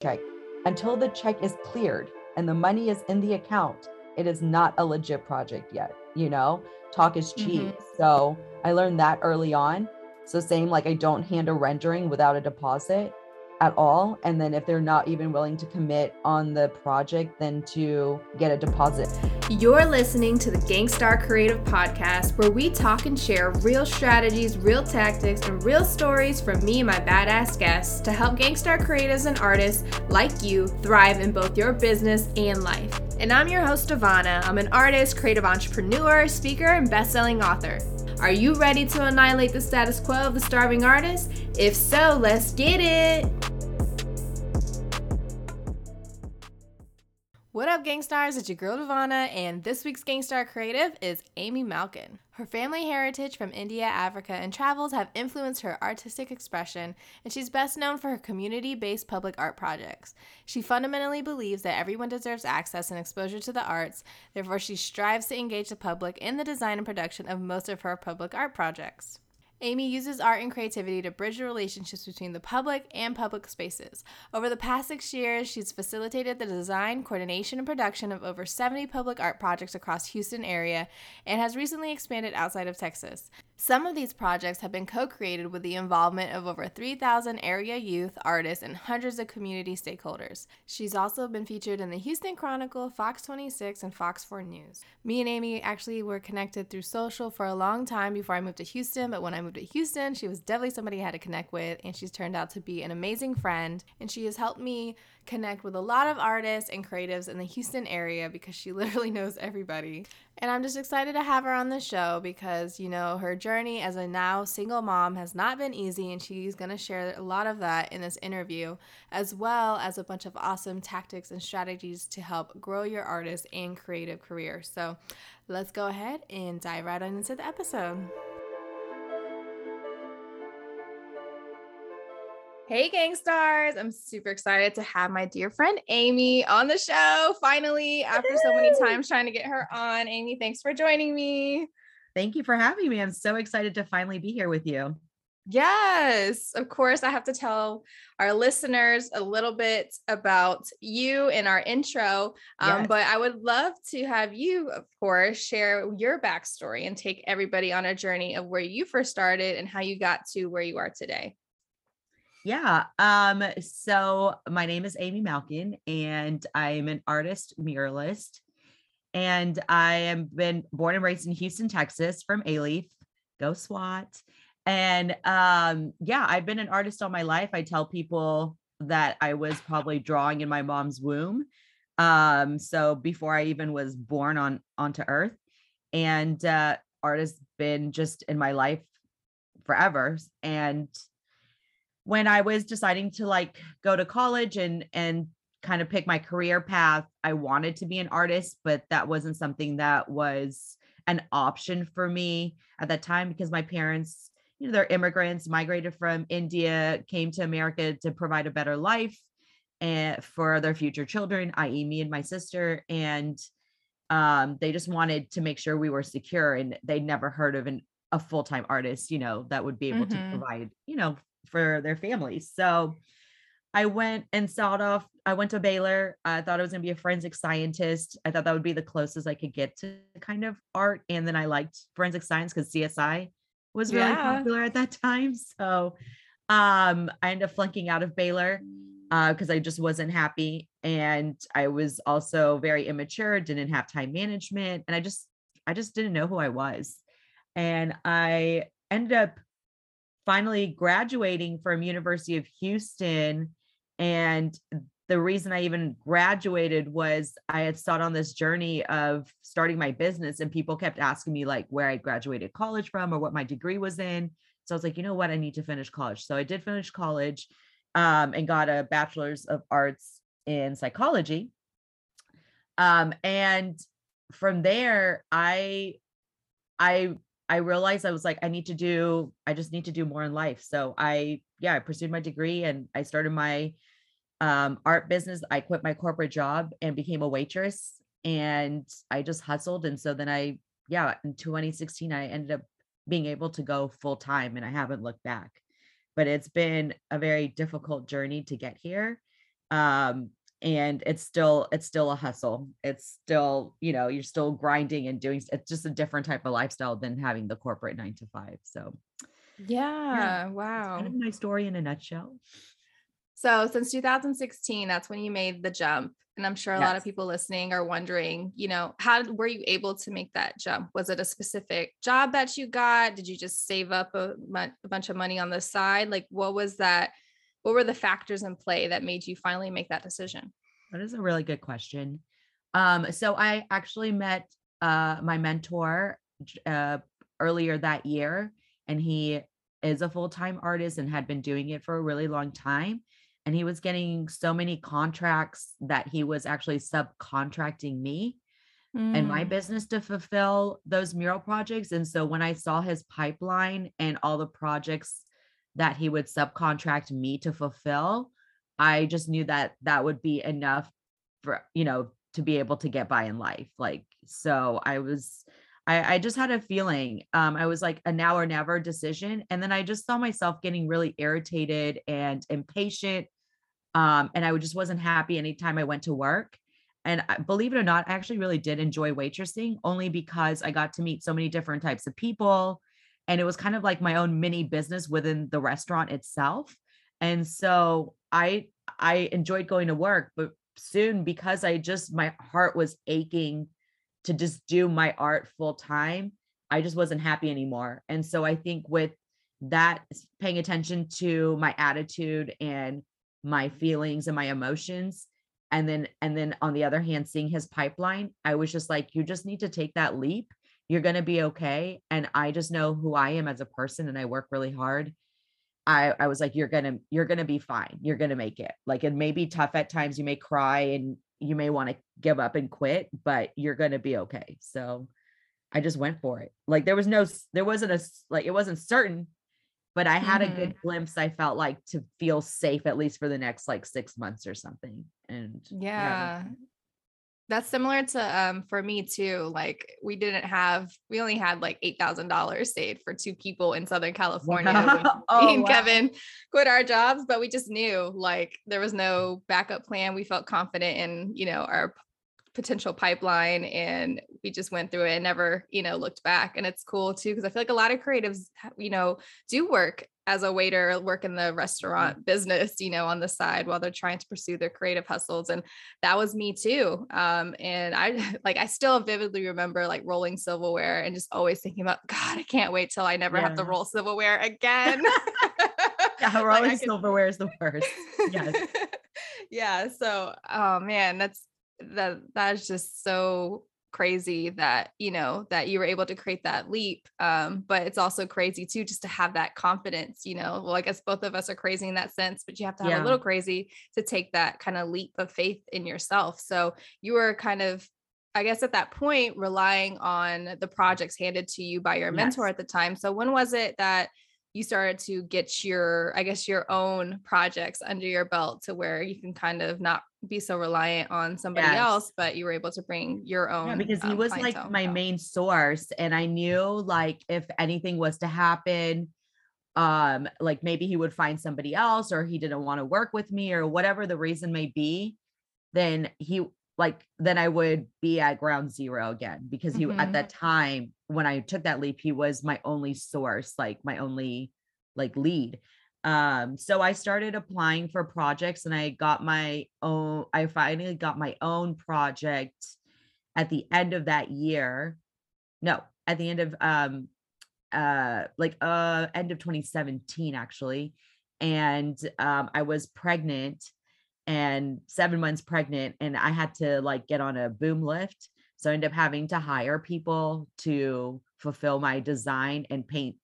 check. Until the check is cleared and the money is in the account, it is not a legit project yet. You know, talk is cheap. Mm-hmm. So I learned that early on. So, same like I don't hand a rendering without a deposit at all. And then if they're not even willing to commit on the project, then to get a deposit. You're listening to the Gangstar Creative Podcast, where we talk and share real strategies, real tactics, and real stories from me and my badass guests to help Gangstar creatives and artists like you thrive in both your business and life. And I'm your host, Ivana. I'm an artist, creative entrepreneur, speaker, and best-selling author. Are you ready to annihilate the status quo of the starving artist? If so, let's get it! What up, Gangstars? It's your girl Devana, and this week's Gangstar Creative is Amy Malkan. Her family heritage from India, Africa, and travels have influenced her artistic expression, and she's best known for her community based public art projects. She fundamentally believes that everyone deserves access and exposure to the arts, therefore, she strives to engage the public in the design and production of most of her public art projects. Amy uses art and creativity to bridge the relationships between the public and public spaces. Over the past six years, she's facilitated the design, coordination, and production of over 70 public art projects across Houston area and has recently expanded outside of Texas. Some of these projects have been co created with the involvement of over 3,000 area youth, artists, and hundreds of community stakeholders. She's also been featured in the Houston Chronicle, Fox 26, and Fox 4 News. Me and Amy actually were connected through social for a long time before I moved to Houston, but when I moved to Houston, she was definitely somebody I had to connect with, and she's turned out to be an amazing friend. And she has helped me connect with a lot of artists and creatives in the Houston area because she literally knows everybody. And I'm just excited to have her on the show because, you know, her journey as a now single mom has not been easy, and she's going to share a lot of that in this interview, as well as a bunch of awesome tactics and strategies to help grow your artist and creative career. So let's go ahead and dive right on into the episode. Hey, gang stars. I'm super excited to have my dear friend Amy on the show finally after so many times trying to get her on. Amy, thanks for joining me. Thank you for having me. I'm so excited to finally be here with you. Yes, of course. I have to tell our listeners a little bit about you in our intro, um, yes. but I would love to have you, of course, share your backstory and take everybody on a journey of where you first started and how you got to where you are today. Yeah. Um, so my name is Amy Malkan and I'm an artist muralist. And I am been born and raised in Houston, Texas from Alief. Go SWAT. And um, yeah, I've been an artist all my life. I tell people that I was probably drawing in my mom's womb. Um, so before I even was born on onto earth. And uh art has been just in my life forever. And when I was deciding to like go to college and and kind of pick my career path, I wanted to be an artist, but that wasn't something that was an option for me at that time because my parents, you know, they're immigrants, migrated from India, came to America to provide a better life and for their future children, i.e., me and my sister. And um, they just wanted to make sure we were secure and they'd never heard of an a full-time artist, you know, that would be able mm-hmm. to provide, you know, for their families. So I went and sought off. I went to Baylor. I thought I was going to be a forensic scientist. I thought that would be the closest I could get to kind of art. And then I liked forensic science because CSI was really yeah. popular at that time. So um, I ended up flunking out of Baylor because uh, I just wasn't happy. And I was also very immature, didn't have time management. And I just, I just didn't know who I was. And I ended up finally graduating from University of Houston and the reason I even graduated was I had started on this journey of starting my business and people kept asking me like where I graduated college from or what my degree was in. So I was like, you know what, I need to finish college. So I did finish college um, and got a bachelor's of arts in psychology. Um, and from there, I I I realized I was like, I need to do, I just need to do more in life. So I, yeah, I pursued my degree and I started my um, art business. I quit my corporate job and became a waitress and I just hustled. And so then I, yeah, in 2016, I ended up being able to go full time and I haven't looked back. But it's been a very difficult journey to get here. Um, and it's still it's still a hustle. It's still, you know, you're still grinding and doing it's just a different type of lifestyle than having the corporate nine to five. So yeah, yeah. wow. Kind of my story in a nutshell. So since 2016, that's when you made the jump. And I'm sure a yes. lot of people listening are wondering, you know, how were you able to make that jump? Was it a specific job that you got? Did you just save up a, a bunch of money on the side? Like, what was that? What were the factors in play that made you finally make that decision? That is a really good question. Um, so I actually met uh, my mentor uh, earlier that year, and he is a full time artist and had been doing it for a really long time and he was getting so many contracts that he was actually subcontracting me mm. and my mm. business to fulfill those mural projects and so when i saw his pipeline and all the projects that he would subcontract me to fulfill i just knew that that would be enough for you know to be able to get by in life like so i was I, I just had a feeling um, I was like a now or never decision. And then I just saw myself getting really irritated and impatient. Um, and I just wasn't happy anytime I went to work. And believe it or not, I actually really did enjoy waitressing only because I got to meet so many different types of people. And it was kind of like my own mini business within the restaurant itself. And so I I enjoyed going to work, but soon because I just my heart was aching to just do my art full time, I just wasn't happy anymore. And so I think with that, paying attention to my attitude and my feelings and my emotions, and then and then on the other hand, seeing his pipeline, I was just like, you just need to take that leap. You're gonna be okay. And I just know who I am as a person, and I work really hard. I, I was like, you're gonna, you're gonna be fine. You're gonna make it. Like it may be tough at times. You may cry and you may want to give up and quit, but you're going to be okay. So I just went for it. Like there was no, there wasn't a, like it wasn't certain, but I had mm-hmm. a good glimpse. I felt like to feel safe, at least for the next like six months or something. And yeah, yeah that's similar to um for me too. Like we didn't have we only had like eight thousand dollars saved for two people in Southern California. Wow. oh, me and wow. Kevin quit our jobs, but we just knew like there was no backup plan. We felt confident in, you know, our potential pipeline and we just went through it and never you know looked back and it's cool too because i feel like a lot of creatives you know do work as a waiter work in the mm-hmm. restaurant business you know on the side while they're trying to pursue their creative hustles and that was me too um and i like i still vividly remember like rolling silverware and just always thinking about god i can't wait till i never yeah. have to roll silverware again yeah rolling like silverware is the worst yes yeah so oh man that's that that's just so crazy that you know that you were able to create that leap um but it's also crazy too just to have that confidence you know well i guess both of us are crazy in that sense but you have to have yeah. a little crazy to take that kind of leap of faith in yourself so you were kind of i guess at that point relying on the projects handed to you by your mentor yes. at the time so when was it that you started to get your i guess your own projects under your belt to where you can kind of not be so reliant on somebody yes. else but you were able to bring your own yeah, because he um, was like my main source and i knew like if anything was to happen um like maybe he would find somebody else or he didn't want to work with me or whatever the reason may be then he like then I would be at ground zero again because he mm-hmm. at that time when I took that leap, he was my only source, like my only like lead. Um, so I started applying for projects and I got my own, I finally got my own project at the end of that year. No, at the end of um uh like uh end of 2017 actually. And um I was pregnant and seven months pregnant and i had to like get on a boom lift. So i ended up having to hire people to fulfill my design and paint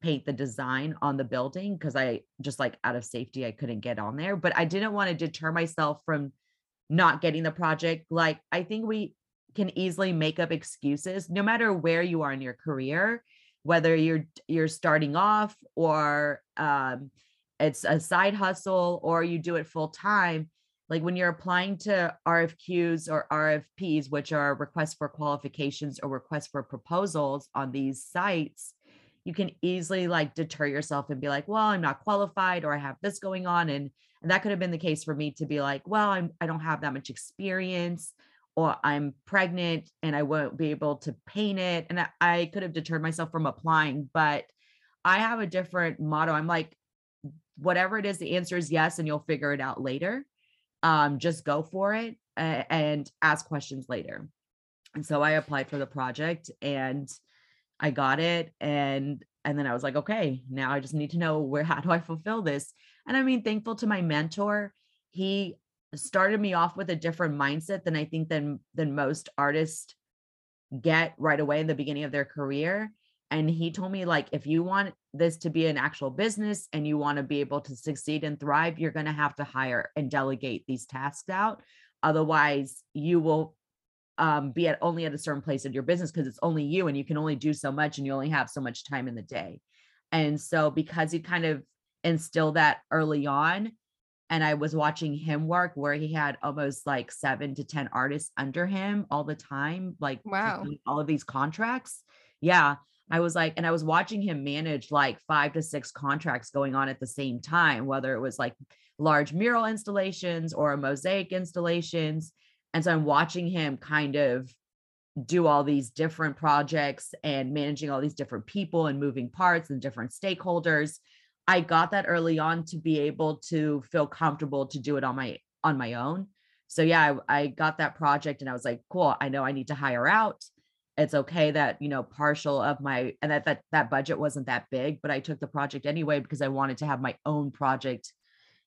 paint the design on the building because i just like out of safety i couldn't get on there but i didn't want to deter myself from not getting the project. Like i think we can easily make up excuses no matter where you are in your career whether you're you're starting off or um it's a side hustle or you do it full time like when you're applying to RFQs or RFPs, which are requests for qualifications or requests for proposals on these sites, you can easily like deter yourself and be like, well, I'm not qualified or I have this going on and And that could have been the case for me to be like, well, I'm I don't have that much experience or I'm pregnant and I won't be able to paint it. And I, I could have deterred myself from applying, but I have a different motto. I'm like, whatever it is, the answer is yes, and you'll figure it out later. Um, just go for it uh, and ask questions later. And so I applied for the project and I got it. And and then I was like, okay, now I just need to know where how do I fulfill this? And I mean, thankful to my mentor, he started me off with a different mindset than I think than than most artists get right away in the beginning of their career and he told me like if you want this to be an actual business and you want to be able to succeed and thrive you're going to have to hire and delegate these tasks out. Otherwise you will um, be at only at a certain place in your business because it's only you and you can only do so much and you only have so much time in the day. And so because he kind of instilled that early on and i was watching him work where he had almost like seven to ten artists under him all the time like wow. all of these contracts yeah I was like, and I was watching him manage like five to six contracts going on at the same time, whether it was like large mural installations or mosaic installations. And so I'm watching him kind of do all these different projects and managing all these different people and moving parts and different stakeholders. I got that early on to be able to feel comfortable to do it on my on my own. So yeah, I, I got that project and I was like, cool, I know I need to hire out it's okay that you know partial of my and that that that budget wasn't that big but i took the project anyway because i wanted to have my own project.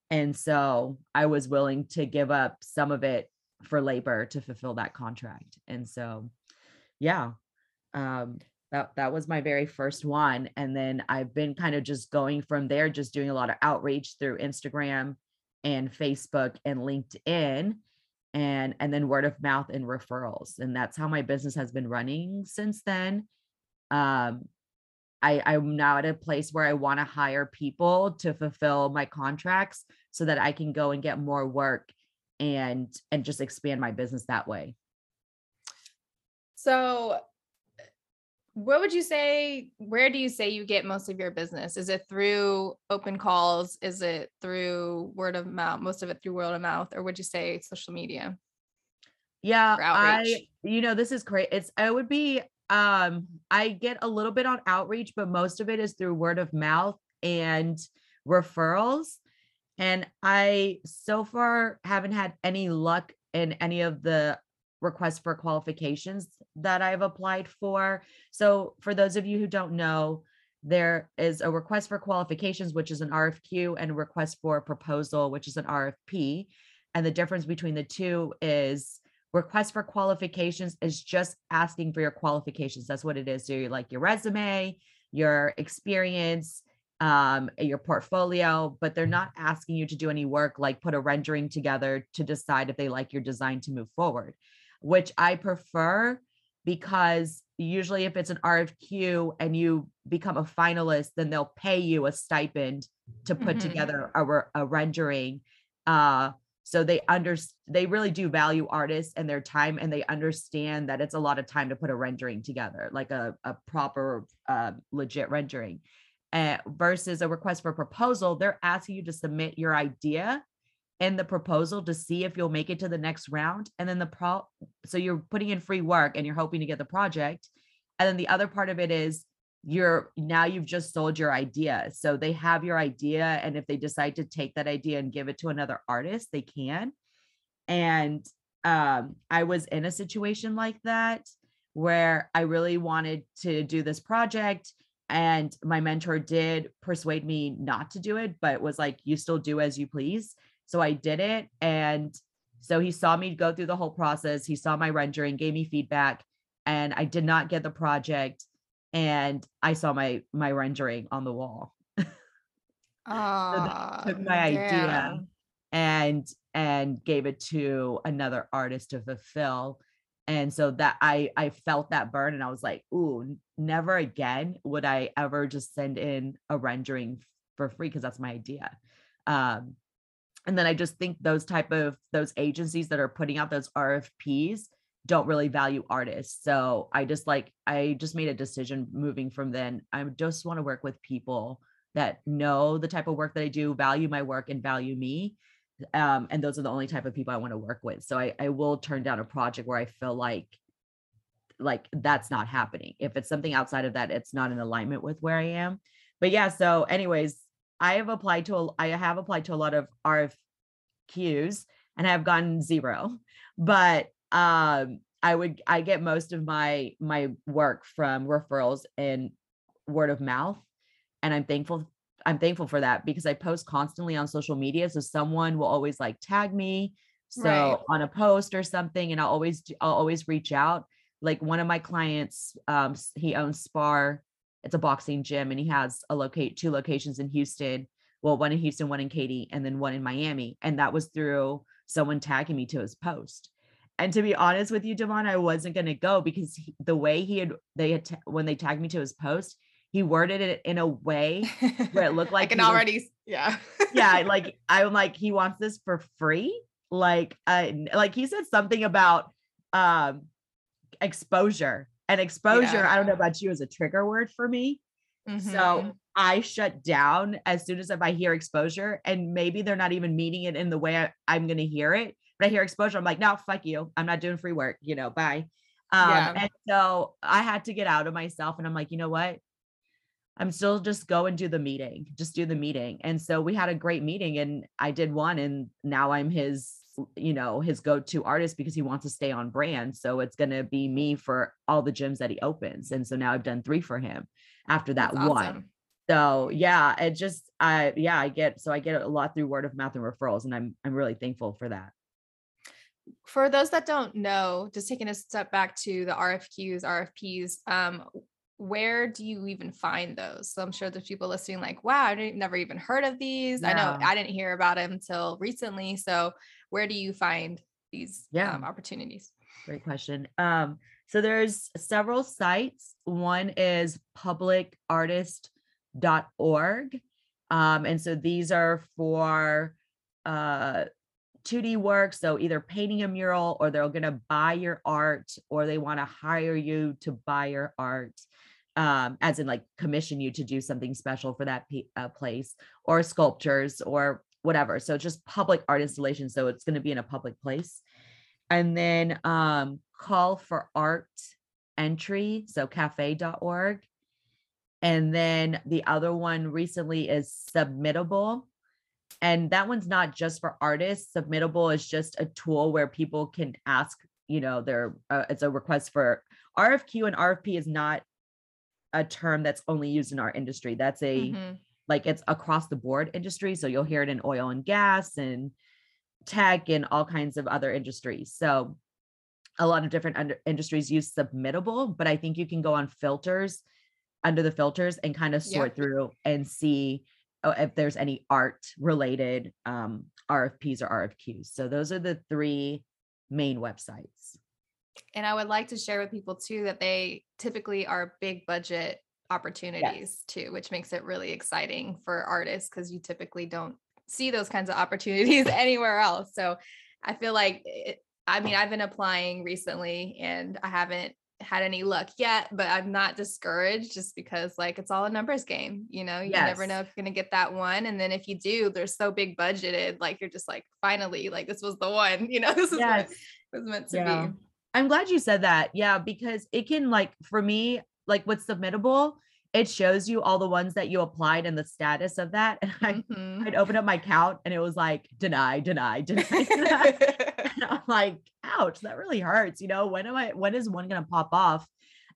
And so i was willing to give up some of it for labor to fulfill that contract. And so yeah um that that was my very first one. And then i've been kind of just going from there just doing a lot of outreach through instagram and facebook and linkedin and and then word of mouth and referrals and that's how my business has been running since then. Um i i'm now at a place where i want to hire people to fulfill my contracts so that i can go and get more work and and just expand my business that way. So what would you say where do you say you get most of your business? Is it through open calls? Is it through word of mouth most of it through word of mouth? Or would you say social media? Yeah i you know this is great. It's i would be um i get a little bit on outreach but most of it is through word of mouth and referrals. And i so far haven't had any luck in any of the requests for qualifications that I've applied for. So, for those of you who don't know, there is a request for qualifications, which is an RFQ, and a request for proposal, which is an RFP. And the difference between the two is request for qualifications is just asking for your qualifications. That's what it is. So, you like your resume, your experience, um, your portfolio, but they're not asking you to do any work like put a rendering together to decide if they like your design to move forward which I prefer because usually if it's an RFQ and you become a finalist, then they'll pay you a stipend to put mm-hmm. together a, a rendering. Uh, so they under they really do value artists and their time, and they understand that it's a lot of time to put a rendering together, like a, a proper, uh, legit rendering. Uh, versus a request for proposal, they're asking you to submit your idea in the proposal to see if you'll make it to the next round. And then the pro, so you're putting in free work and you're hoping to get the project. And then the other part of it is you're now you've just sold your idea. So they have your idea. And if they decide to take that idea and give it to another artist, they can. And um, I was in a situation like that where I really wanted to do this project. And my mentor did persuade me not to do it, but was like, you still do as you please. So I did it. And so he saw me go through the whole process. He saw my rendering, gave me feedback, and I did not get the project. And I saw my my rendering on the wall. Oh, so took my idea and and gave it to another artist to fulfill. And so that I I felt that burn and I was like, ooh, never again would I ever just send in a rendering for free because that's my idea. Um, and then i just think those type of those agencies that are putting out those rfps don't really value artists so i just like i just made a decision moving from then i just want to work with people that know the type of work that I do, value my work, and value me. Um, and those are the only type of people I want to work with. So I, I will turn down a project where I feel like like that's not happening. If it's something outside of that, it's not in alignment with where I am. But yeah, so anyways, I have applied to a, I have applied to a lot of RFQs and I have gotten zero. But um I would I get most of my my work from referrals and word of mouth and I'm thankful I'm thankful for that because I post constantly on social media so someone will always like tag me so right. on a post or something and I'll always I'll always reach out like one of my clients um he owns spar it's a boxing gym and he has a locate two locations in Houston well one in Houston one in Katy and then one in Miami and that was through someone tagging me to his post. And to be honest with you Devon I wasn't going to go because he, the way he had they had t- when they tagged me to his post he worded it in a way where it looked like I can already was, yeah. Yeah like I'm like he wants this for free? Like uh like he said something about um exposure and exposure yeah. i don't know about you as a trigger word for me mm-hmm. so i shut down as soon as if i hear exposure and maybe they're not even meaning it in the way I, i'm going to hear it but i hear exposure i'm like no fuck you i'm not doing free work you know bye um, yeah. and so i had to get out of myself and i'm like you know what I'm still just go and do the meeting, just do the meeting. And so we had a great meeting and I did one and now I'm his you know his go-to artist because he wants to stay on brand so it's going to be me for all the gyms that he opens and so now i've done three for him after that That's one awesome. so yeah it just i yeah i get so i get a lot through word of mouth and referrals and i'm i'm really thankful for that for those that don't know just taking a step back to the rfqs rfps um, where do you even find those? So I'm sure there's people listening like, wow, I never even heard of these. I know I didn't hear about them until recently. So where do you find these yeah. um, opportunities? Great question. Um, so there's several sites. One is publicartist.org. Um, and so these are for uh 2D work. So either painting a mural or they're going to buy your art or they want to hire you to buy your art um, as in like commission you to do something special for that p- uh, place or sculptures or whatever. So just public art installation. So it's going to be in a public place. And then um, call for art entry. So cafe.org. And then the other one recently is submittable. And that one's not just for artists. Submittable is just a tool where people can ask, you know, their, uh, it's a request for RFQ and RFP is not a term that's only used in our industry. That's a mm-hmm. Like it's across the board industry. So you'll hear it in oil and gas and tech and all kinds of other industries. So a lot of different under- industries use submittable, but I think you can go on filters under the filters and kind of sort yeah. through and see oh, if there's any art related um, RFPs or RFQs. So those are the three main websites. And I would like to share with people too that they typically are big budget opportunities yes. too, which makes it really exciting for artists because you typically don't see those kinds of opportunities anywhere else. So I feel like it, I mean, I've been applying recently and I haven't had any luck yet, but I'm not discouraged just because like it's all a numbers game. You know, you yes. never know if you're gonna get that one. And then if you do, they're so big budgeted, like you're just like, finally, like this was the one, you know, this is yes. what was meant to yeah. be. I'm glad you said that. Yeah, because it can like for me, like what's submittable, it shows you all the ones that you applied and the status of that. And I, mm-hmm. I'd open up my count and it was like deny, deny, deny. deny. and I'm like, ouch, that really hurts. You know, when am I when is one gonna pop off?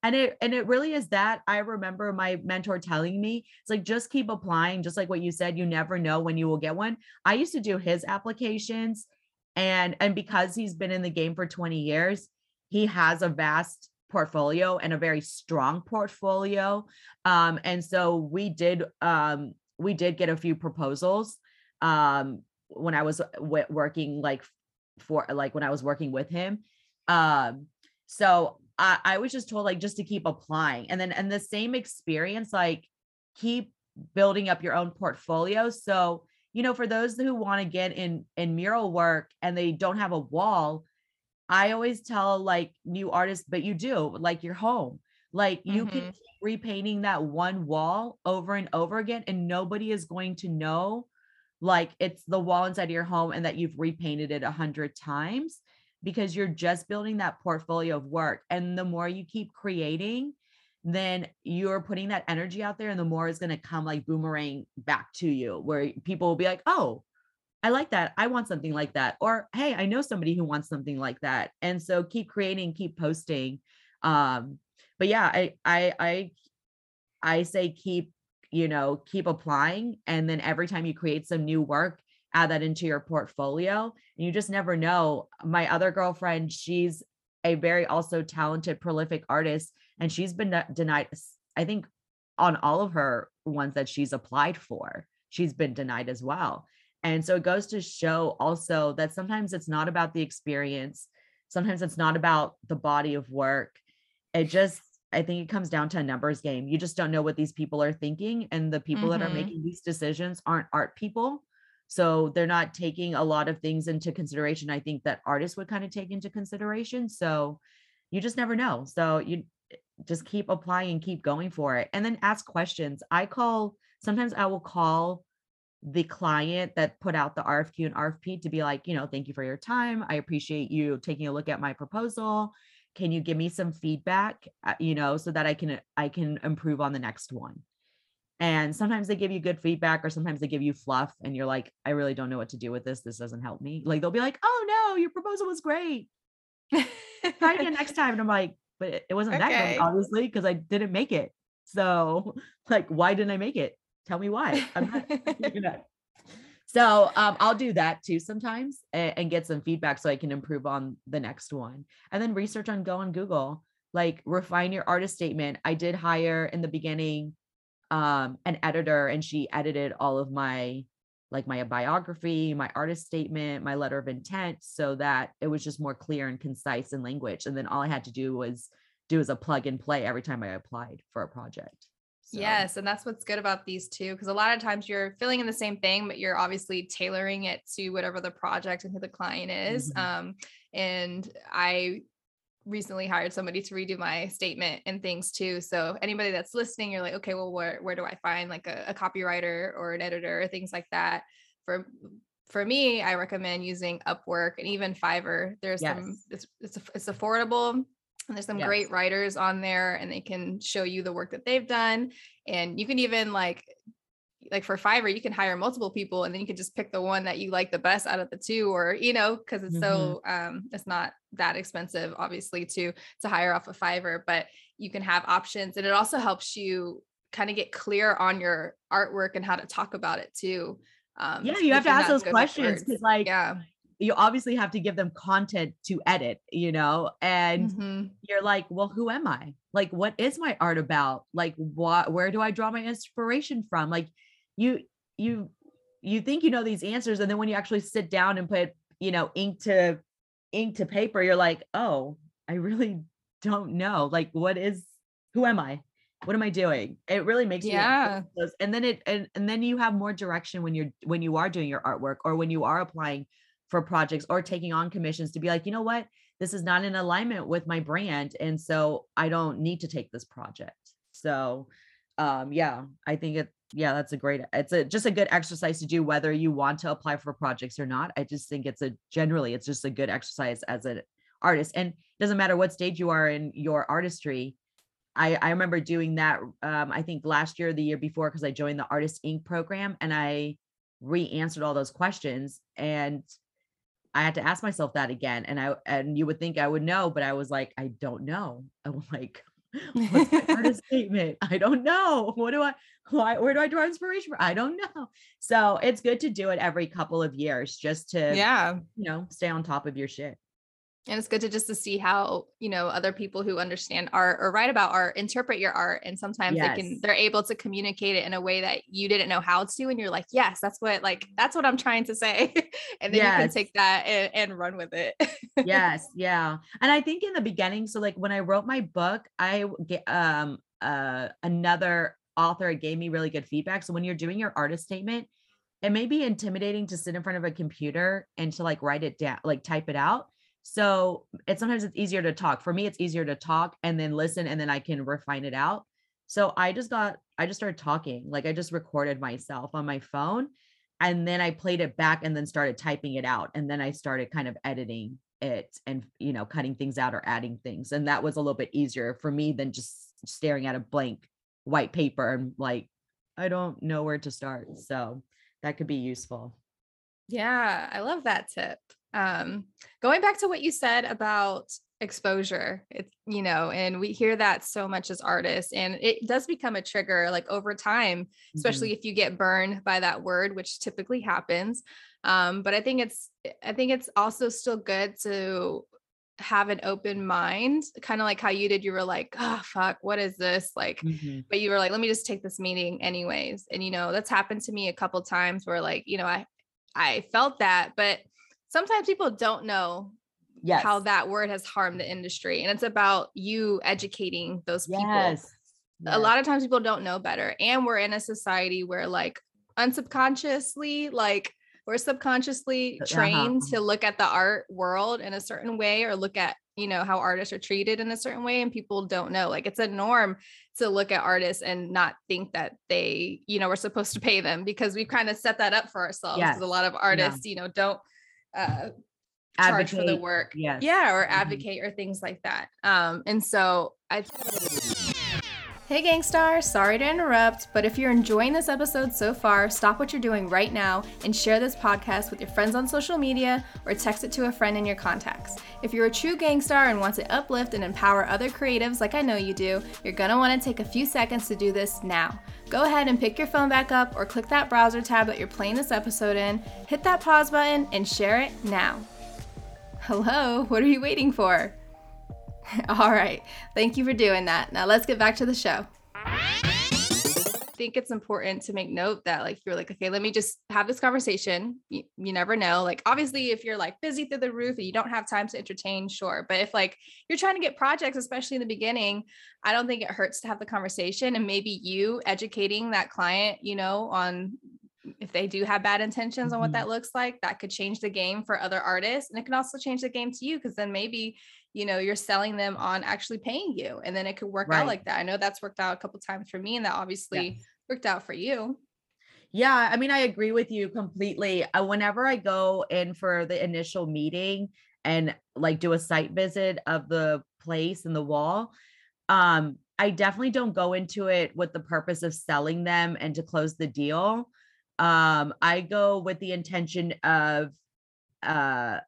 And it and it really is that I remember my mentor telling me, it's like just keep applying, just like what you said, you never know when you will get one. I used to do his applications and and because he's been in the game for 20 years he has a vast portfolio and a very strong portfolio. Um, and so we did um, we did get a few proposals um, when I was w- working like for like when I was working with him. Um, so I, I was just told like just to keep applying and then and the same experience like keep building up your own portfolio. So you know for those who want to get in in mural work and they don't have a wall I always tell like new artists, but you do like your home. Like you mm-hmm. can keep repainting that one wall over and over again, and nobody is going to know like it's the wall inside of your home and that you've repainted it a hundred times because you're just building that portfolio of work. And the more you keep creating, then you're putting that energy out there and the more is going to come like boomerang back to you where people will be like oh i like that i want something like that or hey i know somebody who wants something like that and so keep creating keep posting um but yeah i i i i say keep you know keep applying and then every time you create some new work add that into your portfolio and you just never know my other girlfriend she's a very also talented prolific artist and she's been denied i think on all of her ones that she's applied for she's been denied as well and so it goes to show also that sometimes it's not about the experience sometimes it's not about the body of work. It just i think it comes down to a numbers game. You just don't know what these people are thinking and the people mm-hmm. that are mm-hmm. making these decisions aren't art people. So they're not taking a lot of things into consideration i think that artists would kind of take into consideration. So you just never know. So you just keep applying keep going for it. And then ask questions. I call sometimes i will call the client that put out the rfq and rfp to be like you know thank you for your time. I appreciate you taking a look at my proposal. Can you give me some feedback uh, you know so that i can i can improve on the next one? And sometimes they give you good feedback or sometimes they give you fluff and you're like i really don't know what to do with this. This doesn't help me. Like they'll be like oh no your proposal was great. Try again next time. And i'm like but it wasn't okay. that good, obviously, because I didn't make it. So, like, why didn't I make it? Tell me why. I'm not, So um, I'll do that too sometimes and, and, get some feedback so I can improve on the next one. And then research on Go on Google, like refine your artist statement. I did hire in the beginning um, an editor, and she edited all of my like my biography, my artist statement, my letter of intent, so that it was just more clear and concise in language. And then all I had to do was do as a plug and play every time I applied for a project. So. Yes, and that's what's good about these two because a lot of times you're filling in the same thing, but you're obviously tailoring it to whatever the project and who the client is. Mm-hmm. Um, and I recently hired somebody to redo my statement and things too. So anybody that's listening, you're like, okay, well, where where do I find like a, a copywriter or an editor or things like that? For for me, I recommend using Upwork and even Fiverr. There's yes. some it's it's, it's affordable and there's some yes. great writers on there and they can show you the work that they've done and you can even like like for Fiverr, you can hire multiple people and then you can just pick the one that you like the best out of the two, or you know, because it's mm-hmm. so um it's not that expensive, obviously, to to hire off of Fiverr, but you can have options and it also helps you kind of get clear on your artwork and how to talk about it too. Um, yeah, you have to ask those questions because, like, yeah, you obviously have to give them content to edit, you know, and mm-hmm. you're like, well, who am I? Like, what is my art about? Like, what, where do I draw my inspiration from? Like, you you you think you know these answers and then when you actually sit down and put you know ink to ink to paper you're like oh i really don't know like what is who am i what am i doing it really makes yeah you and then it and, and then you have more direction when you're when you are doing your artwork or when you are applying for projects or taking on commissions to be like you know what? This is not in alignment with my brand and so i don't need to take this project. So um yeah i think it yeah that's a great it's a just a good exercise to do whether you want to apply for projects or not. I just think it's a generally it's just a good exercise as an artist and it doesn't matter what stage you are in your artistry. I i remember doing that um i think last year the year before because i joined the artist inc. program and i re-answered all those questions and I had to ask myself that again. And I and you would think I would know, but I was like, I don't know. I'm like, What's my artist statement? I don't know. What do I, why, where do I draw inspiration from? I don't know. So it's good to do it every couple of years just to, yeah, you know, stay on top of your shit and it's good to just to see how you know other people who understand art or write about art interpret your art and sometimes yes. they can they're able to communicate it in a way that you didn't know how to and you're like yes that's what like that's what i'm trying to say and then yes. you can take that and, and run with it yes yeah and i think in the beginning so like when i wrote my book i get um uh another author gave me really good feedback so when you're doing your artist statement it may be intimidating to sit in front of a computer and to like write it down like type it out So it's sometimes it's easier to talk. For me, it's easier to talk and then listen and then I can refine it out. So I just got, I just started talking. Like I just recorded myself on my phone and then I played it back and then started typing it out. And then I started kind of editing it and, you know, cutting things out or adding things. And that was a little bit easier for me than just staring at a blank white paper and like, I don't know where to start. So that could be useful. Yeah, I love that tip. Um, going back to what you said about exposure, it's, you know, and we hear that so much as artists, and it does become a trigger like over time, especially mm-hmm. if you get burned by that word, which typically happens. Um, but I think it's, I think it's also still good to have an open mind, kind of like how you did. You were like, oh, fuck, what is this? Like, mm-hmm. but you were like, let me just take this meeting anyways. And, you know, that's happened to me a couple times where like, you know, I, I felt that, but sometimes people don't know yes. how that word has harmed the industry. And it's about you educating those people. Yes. Yes. A lot of times people don't know better. And we're in a society where like unsubconsciously, like we're subconsciously uh, trained uh-huh. to look at the art world in a certain way or look at you know how artists are treated in a certain way and people don't know like it's a norm to look at artists and not think that they you know we're supposed to pay them because we've kind of set that up for ourselves because yes. a lot of artists yeah. you know don't uh charge for the work yes. yeah or mm-hmm. advocate mm-hmm. or things like that um and so i Hey Gangstar, sorry to interrupt, but if you're enjoying this episode so far, stop what you're doing right now and share this podcast with your friends on social media or text it to a friend in your contacts. If you're a true gangstar and want to uplift and empower other creatives like I know you do, you're gonna wanna take a few seconds to do this now. Go ahead and pick your phone back up or click that browser tab that you're playing this episode in, hit that pause button, and share it now. Hello, what are you waiting for? All right. Thank you for doing that. Now let's get back to the show. Think it's important to make note that like you're like okay let me just have this conversation you, you never know like obviously if you're like busy through the roof and you don't have time to entertain sure but if like you're trying to get projects especially in the beginning i don't think it hurts to have the conversation and maybe you educating that client you know on if they do have bad intentions on what mm-hmm. that looks like that could change the game for other artists and it can also change the game to you because then maybe you know you're selling them on actually paying you and then it could work right. out like that i know that's worked out a couple times for me and that obviously yes. Worked out for you. Yeah i mean i agree with you completely. Whenever i go in for the initial meeting and like do a site visit of the place and the wall um i definitely don't go into it with the purpose of selling them and to close the deal. Um i go with the intention of uh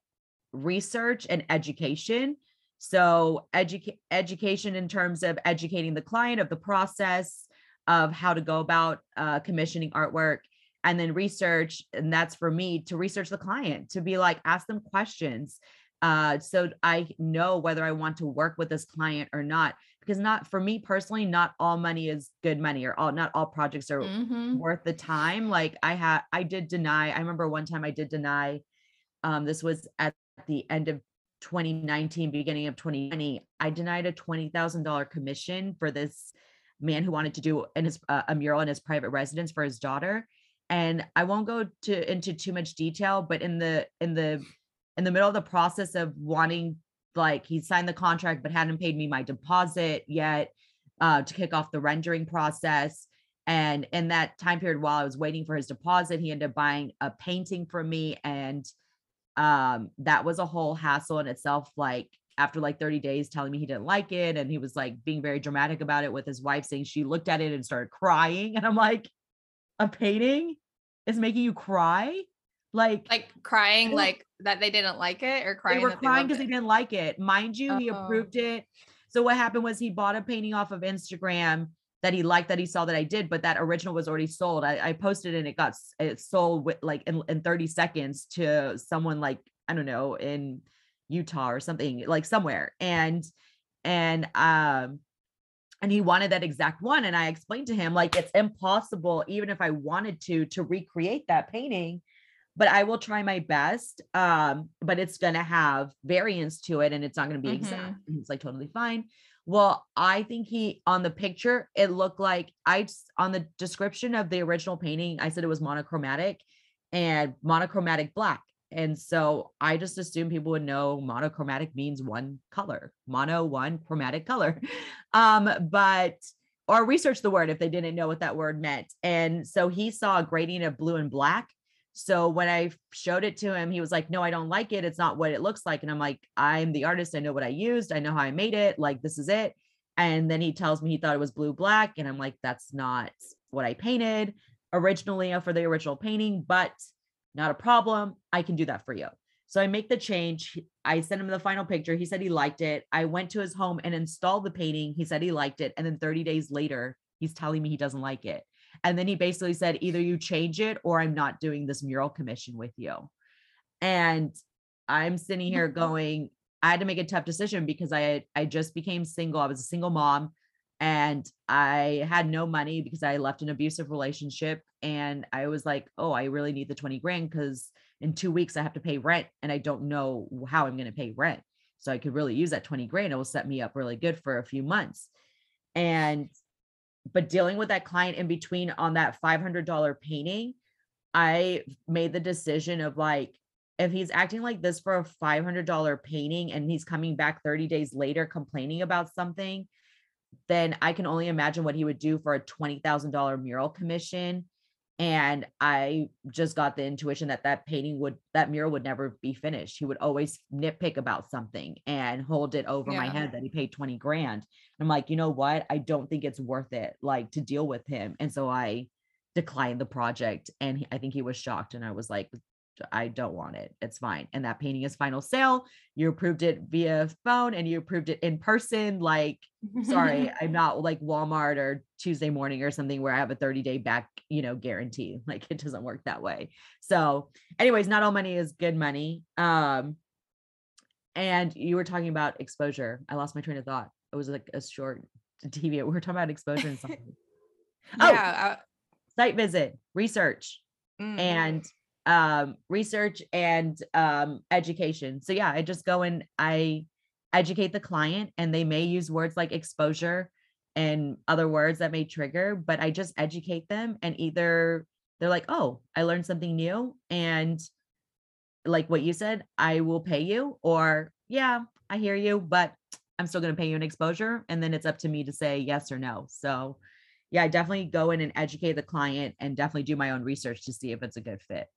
research and education. So educate education in terms of educating the client of the process of how to go about uh, commissioning artwork and then research and that's for me to research the client to be like ask them questions uh, so i know whether i want to work with this client or not because not for me personally not all money is good money or all not all projects are mm-hmm. worth the time like i had i did deny i remember one time i did deny um, this was at the end of 2019, beginning of 2020, I denied a $20,000 commission for this man who wanted to do in his, uh, a mural in his private residence for his daughter. And I won't go to into too much detail, but in the in the in the middle of the process of wanting, like he signed the contract but hadn't paid me my deposit yet uh, to kick off the rendering process. And in that time period, while I was waiting for his deposit, he ended up buying a painting from me and um that was a whole hassle in itself like after like 30 days telling me he didn't like it and he was like being very dramatic about it with his wife saying she looked at it and started crying and i'm like a painting is making you cry? Like like crying like that they didn't like it or crying they were crying because they, they, didn't like it. Mind you he oh. approved it. So what happened was he bought a painting off of instagram that he liked that he saw that I did, but that original was already sold. I, I posted and it got it sold with like in, in 30 seconds to someone like I don't know in Utah or something like somewhere. And and um and he wanted that exact one and I explained to him like it's impossible even if I wanted to to recreate that painting but I will try my best um but it's going to have variance to it and it's not going to be mm-hmm. exact. And he's like totally fine. Well, I think he on the picture, it looked like I on the description of the original painting, I said it was monochromatic and monochromatic black. And so I just assumed people would know monochromatic means one color, mono, one chromatic color. Um, but or research the word if they didn't know what that word meant. And so he saw a gradient of blue and black. So when I showed it to him, he was like, No, I don't like it. It's not what it looks like. And I'm like, I'm the artist. I know what I used. I know how I made it. Like, this is it. And then he tells me he thought it was blue black. And I'm like, That's not what I painted originally for the original painting, but not a problem. I can do that for you. So I make the change. I sent him the final picture. He said he liked it. I went to his home and installed the painting. He said he liked it. And then 30 days later, he's telling me he doesn't like it. And then he basically said, either you change it or I'm not doing this mural commission with you. And I'm sitting mm-hmm. here going, I had to make a tough decision because I I just became single. I was a single mom and I had no money because I left an abusive relationship. And I was like, oh, I really need the 20 grand because in two weeks I have to pay rent and I don't know how I'm going to pay rent. So I could really use that 20 grand. It will set me up really good for a few months. And, but dealing with that client in between on that $500 painting, I made the decision of like, if he's acting like this for a $500 painting and he's coming back 30 days later complaining about something, then I can only imagine what he would do for a $20,000 mural commission. And i just got the intuition that that painting would that mural would never be finished. He would always nitpick about something and hold it over yeah. my head that he paid 20 grand. I'm like you know what? I don't think it's worth it like to deal with him. And so i declined the project and i think he was shocked and i was like I don't want it. It's fine. And that painting is final sale. You approved it via phone and you approved it in person. Like, sorry, I'm not like Walmart or Tuesday morning or something where I have a 30 day back, you know, guarantee. Like it doesn't work that way. So, anyways, not all money is good money. Um, and you were talking about exposure. I lost my train of thought. It was like a short TV. We were talking about exposure and something. yeah. Oh, site visit, research. Mm. And um, research and um, education. So yeah, I just go and I educate the client, and they may use words like exposure and other words that may trigger, but I just educate them, and either they're like, "Oh, I learned something new," and like what you said, I will pay you, or yeah, I hear you, but I'm still going to pay you an exposure, and then it's up to me to say yes or no. So yeah, I definitely go in and educate the client and definitely do my own research to see if it's a good fit.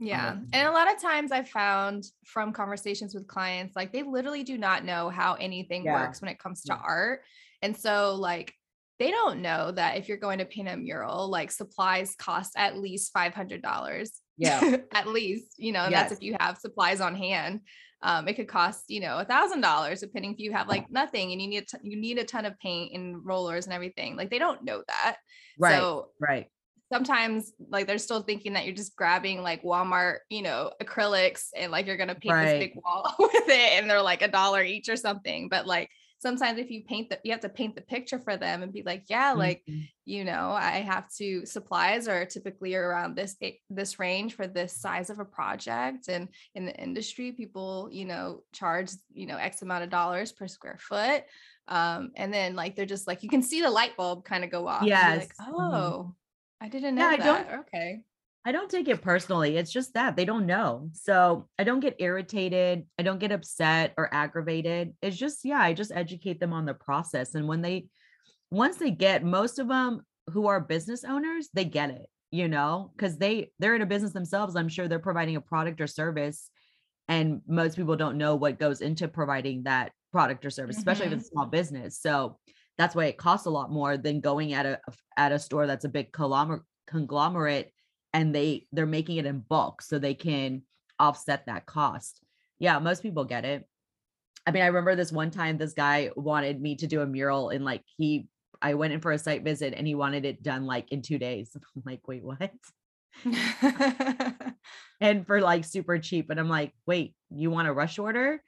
Yeah. Um, and a lot of times I've found from conversations with clients, like they literally do not know how anything yeah. works when it comes to yeah. art. And so, like, they don't know that if you're going to paint a mural, like supplies cost at least $500. Yeah. at least, you know, yes. that's if you have supplies on hand. Um, it could cost, you know, a thousand dollars, depending if you have like nothing and you need, you need a ton of paint and rollers and everything. Like they don't know that. Right. So, right sometimes like they're still thinking that you're just grabbing like Walmart, you know, acrylics and like you're gonna paint right. this big wall with it and they're like a dollar each or something. But like sometimes if you paint that you have to paint the picture for them and be like, yeah, like, mm-hmm. you know, I have to supplies are typically around this this range for this size of a project. And in the industry, people, you know, charge, you know, X amount of dollars per square foot. Um, and then like they're just like you can see the light bulb kind of go off. Yes. Like, mm-hmm. I didn't know yeah, that. I don't, okay. I don't take it personally. It's just that they don't know. So I don't get irritated. I don't get upset or aggravated. It's just, yeah, I just educate them on the process. And when they, once they get, most of them who are business owners, they get it, you know, because they, they're in a business themselves. I'm sure they're providing a product or service. And most people don't know what goes into providing that product or service, especially mm-hmm. if it's a small business. So that's why it costs a lot more than going at a at a store that's a big conglomerate and they they're making it in bulk so they can offset that cost. Yeah, most people get it. I mean, I remember this one time this guy wanted me to do a mural and like he I went in for a site visit and he wanted it done like in 2 days. I'm like, "Wait, what?" and for like super cheap and I'm like, "Wait, you want a rush order?"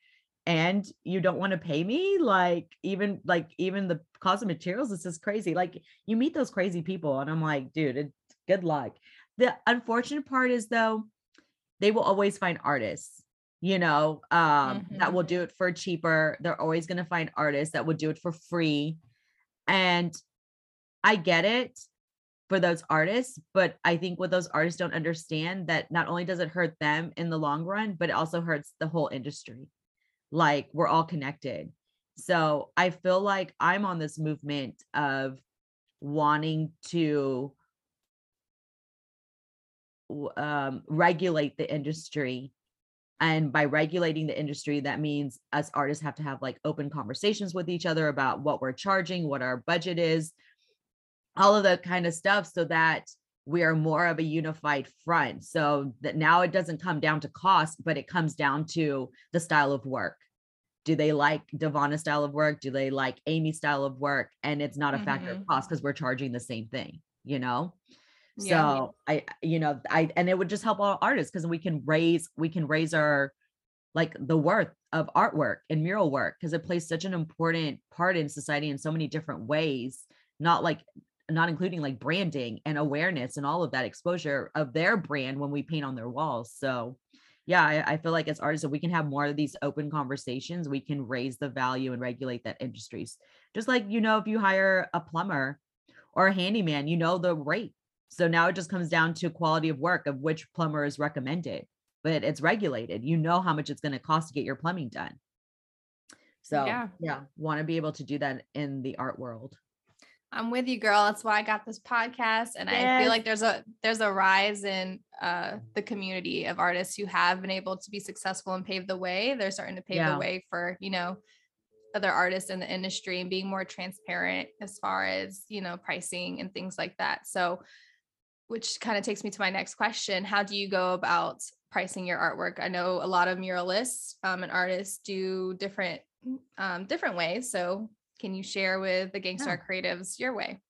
And you don't want to pay me like even like even the cost of materials is just crazy like you meet those crazy people and i'm like dude it's good luck the unfortunate part is though they will always find artists you know um mm-hmm. that will do it for cheaper they're always going to find artists that will do it for free and i get it for those artists. But I think what those artists don't understand that not only does it hurt them in the long run, but it also hurts the whole industry. Like we're all connected. So I feel like I'm on this movement of wanting to um, regulate the industry and by regulating the industry that means us artists have to have like open conversations with each other about what we're charging what our budget is all of that kind of stuff so that we are more of a unified front. So that now it doesn't come down to cost but it comes down to the style of work. Do they like devana's style of work? Do they like amy's style of work? And it's not a factor mm-hmm. of cost because we're charging the same thing you know? Yeah. so i you know i and it would just help all artists because we can raise we can raise our like the worth of artwork and mural work because it plays such an important part in society in so many different ways. Not like not including like branding and awareness and all of that exposure of their brand when we paint on their walls so yeah I, I feel like as artists if we can have more of these open conversations we can raise the value and regulate that industries just like you know if you hire a plumber or a handyman you know the rate so now it just comes down to quality of work of which plumber is recommended, but it's regulated. You know how much it's going to cost to get your plumbing done. So yeah, yeah want to be able to do that in the art world. I'm with you, girl. That's why I got this podcast, and yes. I feel like there's a there's a rise in uh, the community of artists who have been able to be successful and pave the way. They're starting to pave yeah. the way for you know other artists in the industry and being more transparent as far as you know pricing and things like that. So which kind of takes me to my next question. How do you go about pricing your artwork? I know a lot of muralists um, and artists do different um, different ways. So can you share with the Gangstar yeah. Creatives your way?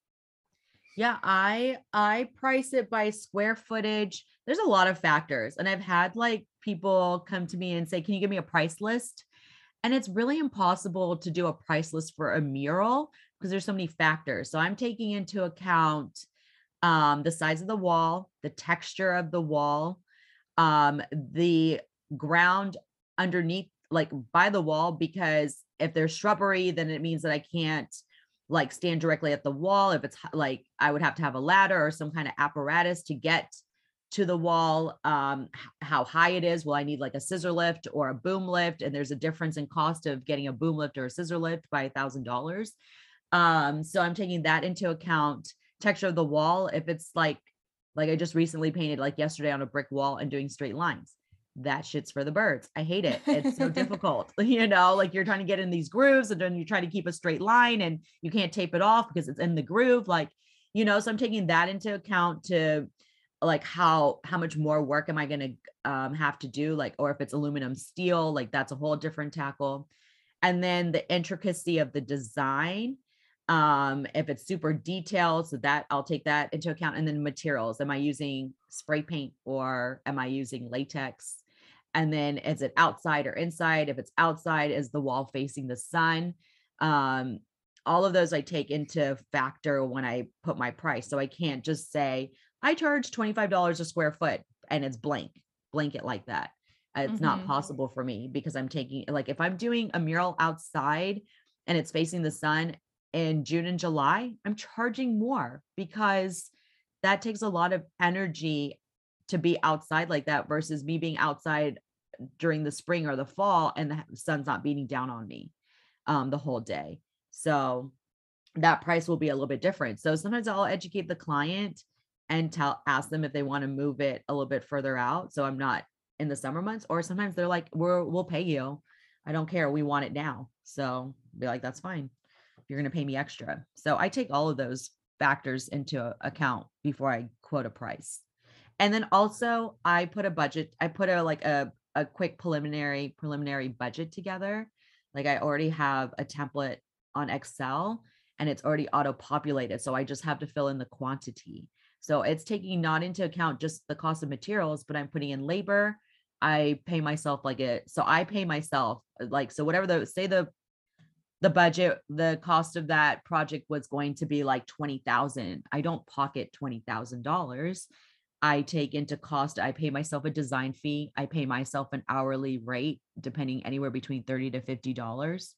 Yeah, I I price it by square footage. There's a lot of factors, and I've had like people come to me and say, "Can you give me a price list?" And it's really impossible to do a price list for a mural because there's so many factors. So I'm taking into account um, the size of the wall, the texture of the wall, um, the ground underneath, like by the wall, because if there's shrubbery, then it means that I can't like stand directly at the wall. If it's like I would have to have a ladder or some kind of apparatus to get to the wall, um, how high it is. Will I need like a scissor lift or a boom lift? And there's a difference in cost of getting a boom lift or a scissor lift by a thousand dollars. Um, so I'm taking that into account texture of the wall if it's like like I just recently painted like yesterday on a brick wall and doing straight lines. That shit's for the birds. I hate it. It's so difficult. You know, like you're trying to get in these grooves and then you try to keep a straight line and you can't tape it off because it's in the groove. Like, you know, so I'm taking that into account to like how how much more work am I gonna um, have to do? Like, or if it's aluminum steel, like that's a whole different tackle. And then the intricacy of the design um if it's super detailed so that i'll take that into account and then materials am i using spray paint or am i using latex and then is it outside or inside? If it's outside is the wall facing the sun? Um all of those i take into factor when i put my price. So i can't just say i charge $25 a square foot and it's blank blanket like that. It's mm-hmm. not possible for me because i'm taking like if i'm doing a mural outside and it's facing the sun in June and July, I'm charging more because that takes a lot of energy to be outside like that versus me being outside during the spring or the fall and the sun's not beating down on me um, the whole day. So that price will be a little bit different. So sometimes I'll educate the client and tell ask them if they want to move it a little bit further out. So I'm not in the summer months, or sometimes they're like, we're we'll pay you. I don't care. We want it now. So be like, that's fine you're going to pay me extra. So I take all of those factors into account before I quote a price. And then also I put a budget, I put a like a a quick preliminary preliminary budget together. Like I already have a template on Excel and it's already auto populated. So I just have to fill in the quantity. So it's taking not into account just the cost of materials, but I'm putting in labor. I pay myself like it. So I pay myself uh, like, so whatever the, say the the budget the cost of that project was going to be like 20,000 I don't pocket $20,000 I take into cost I pay myself a design fee I pay myself an hourly rate depending anywhere between 30 to 50 dollars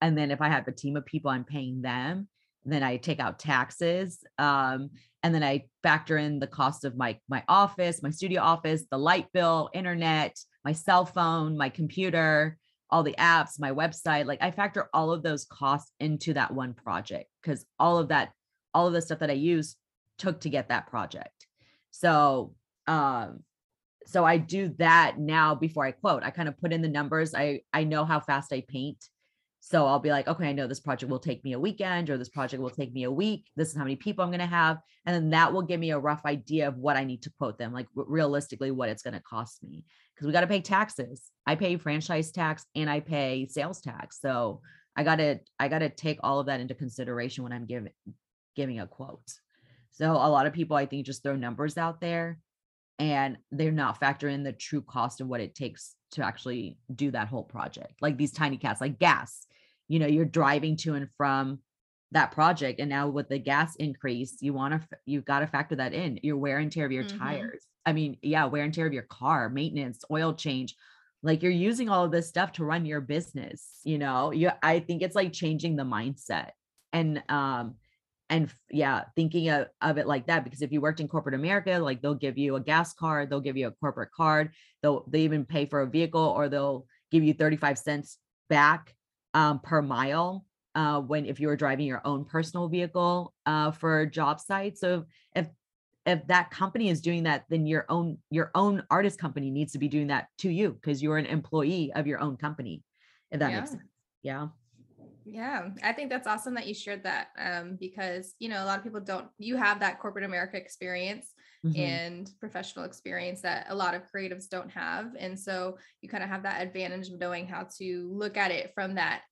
and then if I have a team of people I'm paying them then I take out taxes. Um, and then I factor in the cost of my my office, my studio office, the light bill, internet, my cell phone, my computer, all the apps, my website. Like I factor all of those costs into that one project because all of that, all of the stuff that I use took to get that project. So um so I do that now before I quote. I kind of put in the numbers. I I know how fast I paint. So I'll be like, okay, I know this project will take me a weekend or this project will take me a week. This is how many people I'm going to have. And then that will give me a rough idea of what I need to quote them, like realistically, what it's going to cost me. Because we got to pay taxes. I pay franchise tax and I pay sales tax. So I got to, I got to take all of that into consideration when I'm giving, giving a quote. So a lot of people, I think, just throw numbers out there and they're not factoring in the true cost of what it takes to actually do that whole project. Like these tiny cats, like gas you know you're driving to and from that project and now with the gas increase you want to you've got to factor that in your wear and tear of your mm-hmm. tires i mean yeah wear and tear of your car maintenance oil change like you're using all of this stuff to run your business you know you i think it's like changing the mindset and um and yeah thinking of, of it like that because if you worked in corporate america like they'll give you a gas card they'll give you a corporate card they'll they even pay for a vehicle or they'll give you 35 cents back um, per mile uh, when if you were driving your own personal vehicle uh, for a job sites. So if if that company is doing that, then your own your own artist company needs to be doing that to you because you're an employee of your own company. If that yeah. makes sense. Yeah. Yeah, I think that's awesome that you shared that um, because you know a lot of people don't. You have that corporate America experience, mm-hmm. and professional experience that a lot of creatives don't have. And so you kind of have that advantage of knowing how to look at it from that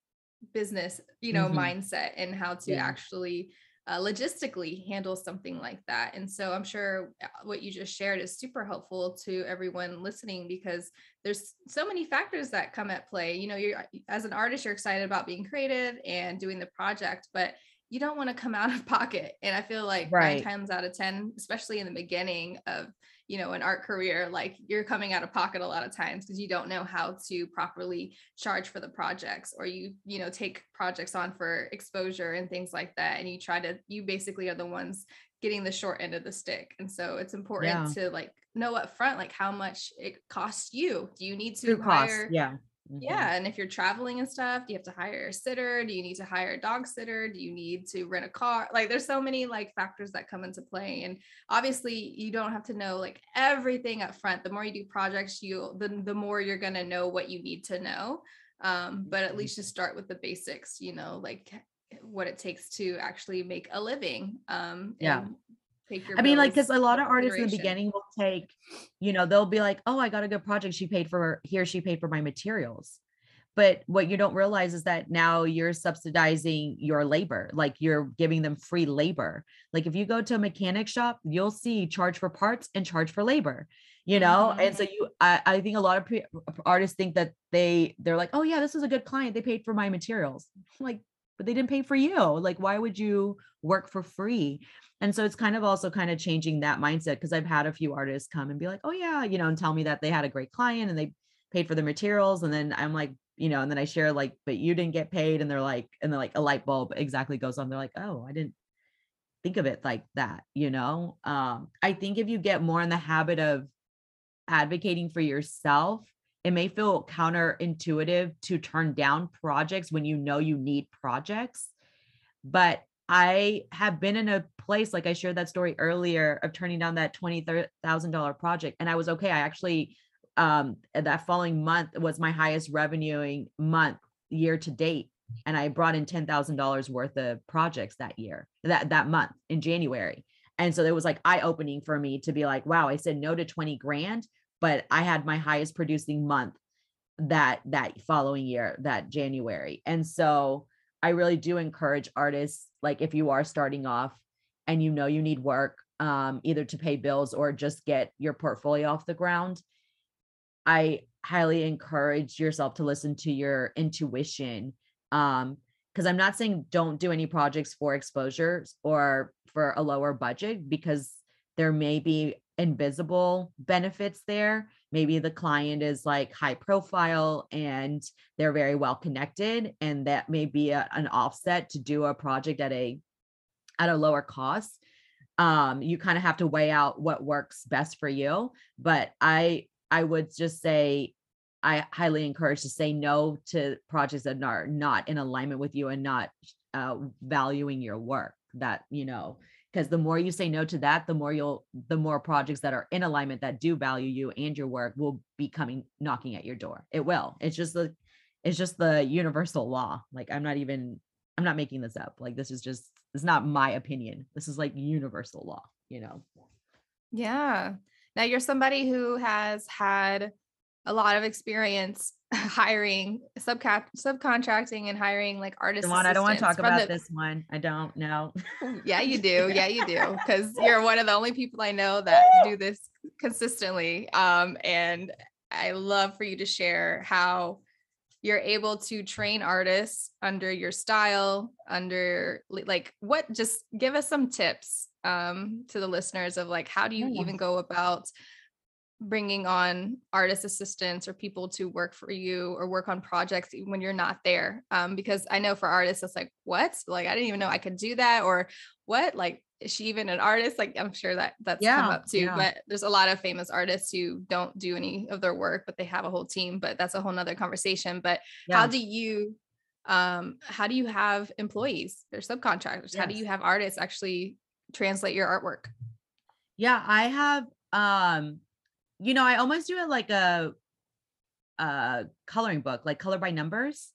business, you know, mm-hmm. mindset and how to yeah. actually uh, logistically handle something like that. And so I'm sure uh, what you just shared is super helpful to everyone listening because there's so many factors that come at play. You know, you're as an artist, you're excited about being creative and doing the project, but you don't want to come out of pocket. And I feel like right. nine times out of 10, especially in the beginning of, you know, an art career, like you're coming out of pocket a lot of times because you don't know how to properly charge for the projects or you, you know, take projects on for exposure and things like that. And you try to, you basically are the ones getting the short end of the stick. And so it's important yeah. to like know up front, like how much it costs you. Do you need to Through hire? Cost, yeah Mm-hmm. Yeah. And if you're traveling and stuff, do you have to hire a sitter? Do you need to hire a dog sitter? Do you need to rent a car? Like there's so many like factors that come into play. And obviously you don't have to know like everything up front. The more you do projects, you the, the more you're gonna know what you need to know. Um, but at mm-hmm. least just start with the basics, you know, like what it takes to actually make a living. Um, yeah. I mean, like, because a lot of artists in the beginning will take, you know, they'll be like, "Oh, I got a good project. She paid for he or she paid for my materials." But what you don't realize is that now you're subsidizing your labor, like you're giving them free labor. Like if you go to a mechanic shop, you'll see charge for parts and charge for labor, you know. Mm-hmm. And so you, I, I think a lot of pre- artists think that they they're like, "Oh yeah, this is a good client. They paid for my materials." like, but they didn't pay for you. Like, why would you work for free? And so it's kind of also kind of changing that mindset because I've had a few artists come and be like, oh, yeah, you know, and tell me that they had a great client and they paid for the materials. And then I'm like, you know, and then I share like, but you didn't get paid. And they're like, and they're like a light bulb exactly goes on. They're like, oh, I didn't think of it like that, you know? Um, I think if you get more in the habit of advocating for yourself, it may feel counterintuitive to turn down projects when you know you need projects. But I have been in a place like I shared that story earlier of turning down that twenty thousand dollar project, and I was okay. I actually um, that following month was my highest revenuing month year to date, and I brought in ten thousand dollars worth of projects that year that that month in January, and so it was like eye opening for me to be like, wow, I said no to twenty grand, but I had my highest producing month that that following year that January, and so I really do encourage artists, like if you are starting off and you know you need work, um, either to pay bills or just get your portfolio off the ground, I highly encourage yourself to listen to your intuition. Um, because I'm not saying don't do any projects for exposures or for a lower budget because there may be invisible benefits there. Maybe the client is like high profile and they're very well connected and that may be a, an offset to do a project at a at a lower cost. Um you kind of have to weigh out what works best for you but i i would just say i highly encourage to say no to projects that are not in alignment with you and not uh, valuing your work that you know because the more you say no to that the more you'll the more projects that are in alignment that do value you and your work will be coming knocking at your door. It will. It's just the it's just the universal law. Like i'm not even i'm not making this up. Like this is just it's not my opinion. This is like universal law you know? Yeah. Now you're somebody who has had a lot of experience hiring subcap subcontracting and hiring like artists. I don't want to talk about the- this one. I don't know. yeah, you do. Yeah, you do. Because you're one of the only people I know that do this consistently. Um, and I love for you to share how you're able to train artists under your style, under like what just give us some tips um to the listeners of like how do you even go about bringing on artist assistants or people to work for you or work on projects when you're not there um, because i know for artists it's like what like i didn't even know i could do that or what like is she even an artist like i'm sure that that's yeah, come up too yeah. but there's a lot of famous artists who don't do any of their work but they have a whole team but that's a whole nother conversation but yeah. how do you um how do you have employees or subcontractors yes. how do you have artists actually translate your artwork yeah i have um you know, I almost do it like a a coloring book, like color by numbers.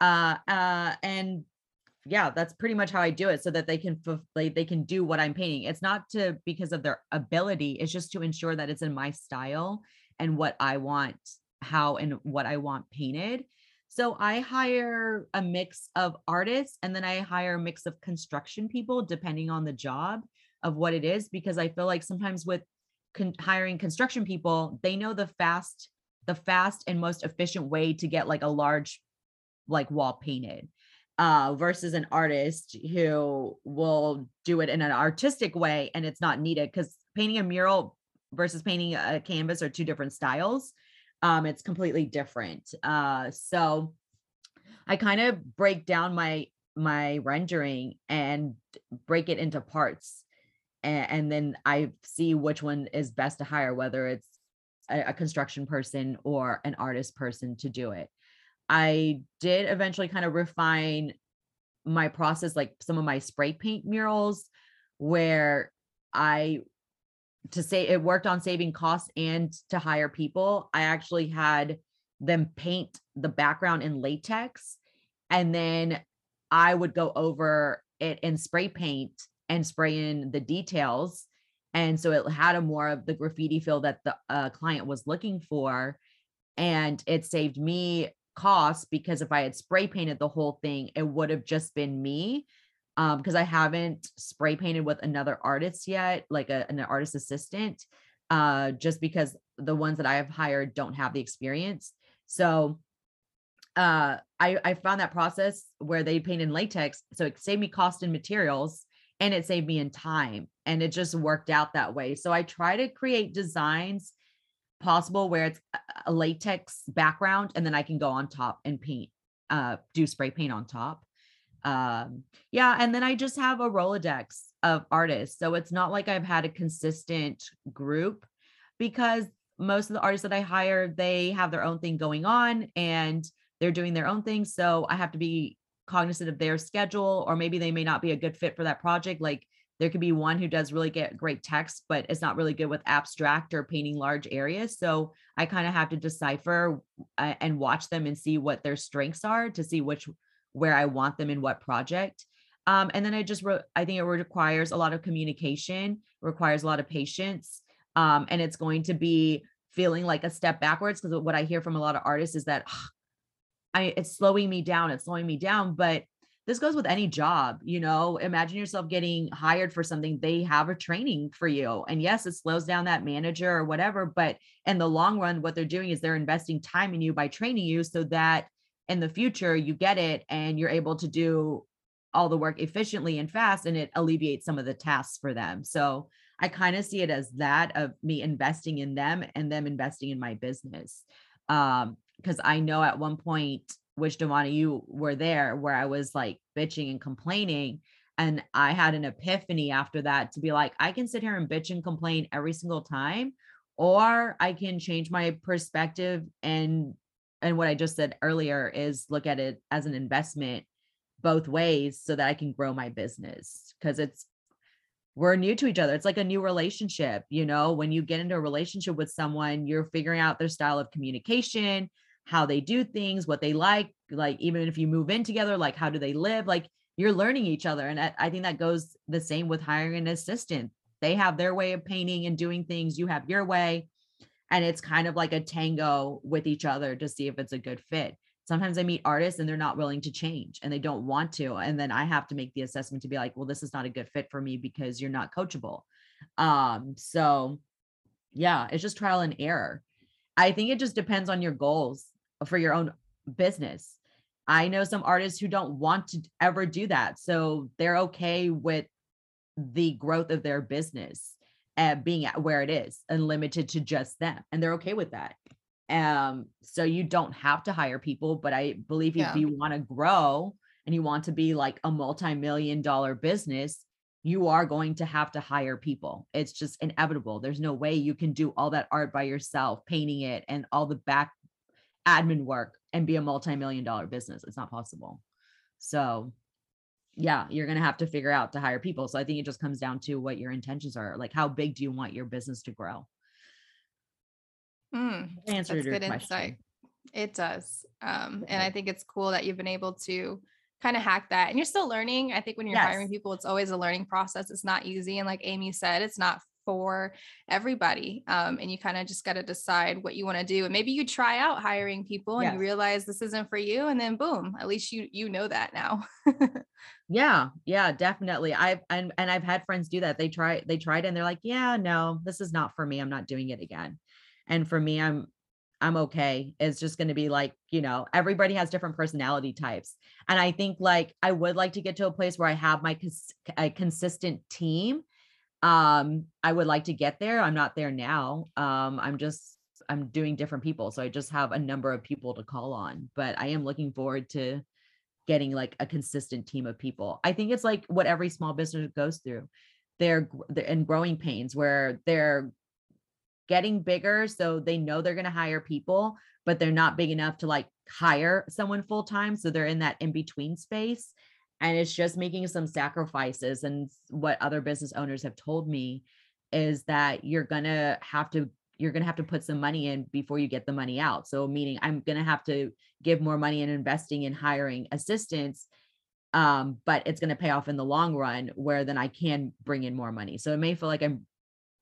Uh uh and yeah, that's pretty much how I do it so that they can like they can do what I'm painting. It's not to because of their ability, it's just to ensure that it's in my style and what I want, how and what I want painted. So I hire a mix of artists and then I hire a mix of construction people depending on the job of what it is because I feel like sometimes with con- hiring construction people, they know the fast, the fast and most efficient way to get like a large like wall painted uh, versus an artist who will do it in an artistic way and it's not needed because painting a mural versus painting a canvas are two different styles. Um, it's completely different. Uh, so I kind of break down my my rendering and break it into parts and, and then I see which one is best to hire, whether it's a, a construction person or an artist person to do it. I did eventually kind of refine my process, like some of my spray paint murals, where I to say it worked on saving costs and to hire people. I actually had them paint the background in latex and then I would go over it in spray paint and spray in the details. And so it had a more of the graffiti feel that the uh, client was looking for. And it saved me costs because if I had spray painted the whole thing, it would have just been me. Um, because I haven't spray painted with another artist yet, like a, an artist assistant, uh, just because the ones that I have hired don't have the experience. So uh, I, I found that process where they paint in latex. So it saved me cost and materials and it saved me in time and it just worked out that way. So i try to create designs possible where it's a latex background and then i can go on top and paint uh do spray paint on top. Um yeah and then i just have a rolodex of artists so it's not like i've had a consistent group because most of the artists that i hire they have their own thing going on and they're doing their own thing so i have to be cognizant of their schedule or maybe they may not be a good fit for that project like there could be one who does really get great text but it's not really good with abstract or painting large areas. So i kind of have to decipher uh, and watch them and see what their strengths are to see which where i want them in what project. Um, and then i just wrote i think it requires a lot of communication requires a lot of patience um, and it's going to be feeling like a step backwards because what i hear from a lot of artists is that I it's slowing me down, it's slowing me down. But this goes with any job, you know. Imagine yourself getting hired for something, they have a training for you. And yes, it slows down that manager or whatever, but in the long run, what they're doing is they're investing time in you by training you so that in the future you get it and you're able to do all the work efficiently and fast and it alleviates some of the tasks for them. So I kind of see it as that of me investing in them and them investing in my business. Um, because I know at one point, which Devana, you were there, where I was like bitching and complaining And I had an epiphany after that to be like, I can sit here and bitch and complain every single time, or I can change my perspective and and what I just said earlier is look at it as an investment both ways so that I can grow my business because it's we're new to each other. It's like a new relationship, you know, when you get into a relationship with someone, you're figuring out their style of communication, how they do things, what they like, like even if you move in together, like how do they live? Like you're learning each other. And I, think that goes the same with hiring an assistant. They have their way of painting and doing things, you have your way. And it's kind of like a tango with each other to see if it's a good fit sometimes I meet artists and they're not willing to change and they don't want to. And then I have to make the assessment to be like, well, this is not a good fit for me because you're not coachable. Um, so yeah, it's just trial and error. I think it just depends on your goals for your own business. I know some artists who don't want to ever do that. So they're okay with the growth of their business and being at where it is and limited to just them. And they're okay with that. Um, so you don't have to hire people, but I believe if you want to grow and you want to be like a multi-million dollar business, you are going to have to hire people. It's just inevitable. There's no way you can do all that art by yourself, painting it and all the back admin work and be a multi-million dollar business. It's not possible. So yeah, you're going to have to figure out to hire people. So I think it just comes down to what your intentions are. Like how big do you want your business to grow? Mm, Answer that's your good question. insight. It does. Um, and I think it's cool that you've been able to kind of hack that. And you're still learning. I think when you're hiring people, it's always a learning process. It's not easy. And like Amy said, it's not for everybody. Um, and you kind of just got to decide what you want to do. And maybe you try out hiring people and you realize this isn't for you. And then boom, at least you you know that now. Yeah, yeah, definitely. I've and and I've had friends do that. They try they tried and they're like, "Yeah, no, this is not for me. I'm not doing it again." And for me, I'm I'm okay. It's just going to be like, you know, everybody has different personality types. And I think like I would like to get to a place where I have my cons- a consistent team. Um I would like to get there. I'm not there now. Um I'm just I'm doing different people. So I just have a number of people to call on, but I am looking forward to getting like a consistent team of people. I think it's like what every small business goes through. They're, they're in growing pains where they're getting bigger so they know they're going to hire people but they're not big enough to like hire someone full time so they're in that in between space and it's just making some sacrifices and what other business owners have told me is that you're going to have to you're going to have to put some money in before you get the money out. So meaning i'm going to have to give more money in investing in hiring assistants um but it's going to pay off in the long run where then i can bring in more money. So it may feel like i'm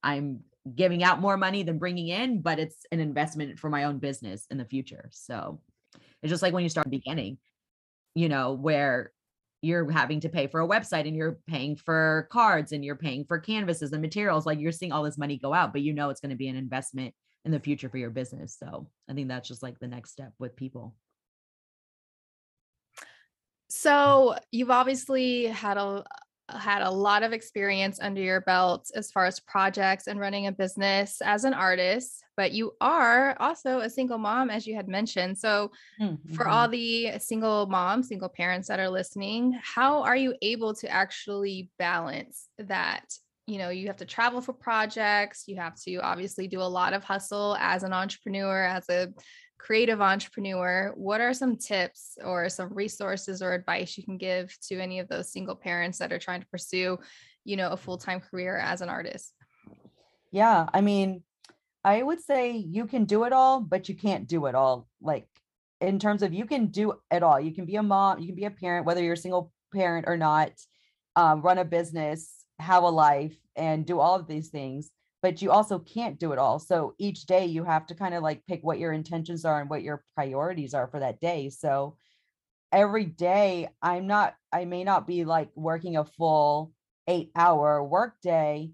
i'm giving out more money than bringing in but it's an investment for my own business in the future. So it's just like when you start beginning you know where you're having to pay for a website and you're paying for cards and you're paying for canvases and materials like you're seeing all this money go out but you know it's going to be an investment in the future for your business so i think that's just like the next step with people. So you've obviously had a had a lot of experience under your belt as far as projects and running a business as an artist, but you are also a single mom, as you had mentioned. So for Mhm. all the single moms, single parents that are listening, how are you able to actually balance that? You know, you have to travel for projects, you have to obviously do a lot of hustle as an entrepreneur, as a creative entrepreneur. What are some tips or some resources or advice you can give to any of those single parents that are trying to pursue, you know, a full-time career as an artist? Yeah, I mean, I would say you can do it all, but you can't do it all. Like in terms of you can do it all. You can be a mom, you can be a parent, whether you're a single parent or not, um, run a business, have a life, and do all of these things. But you also can't do it all. So each day you have to kind of like pick what your intentions are and what your priorities are for that day. So every day I'm not, I may not be like working a full eight hour work day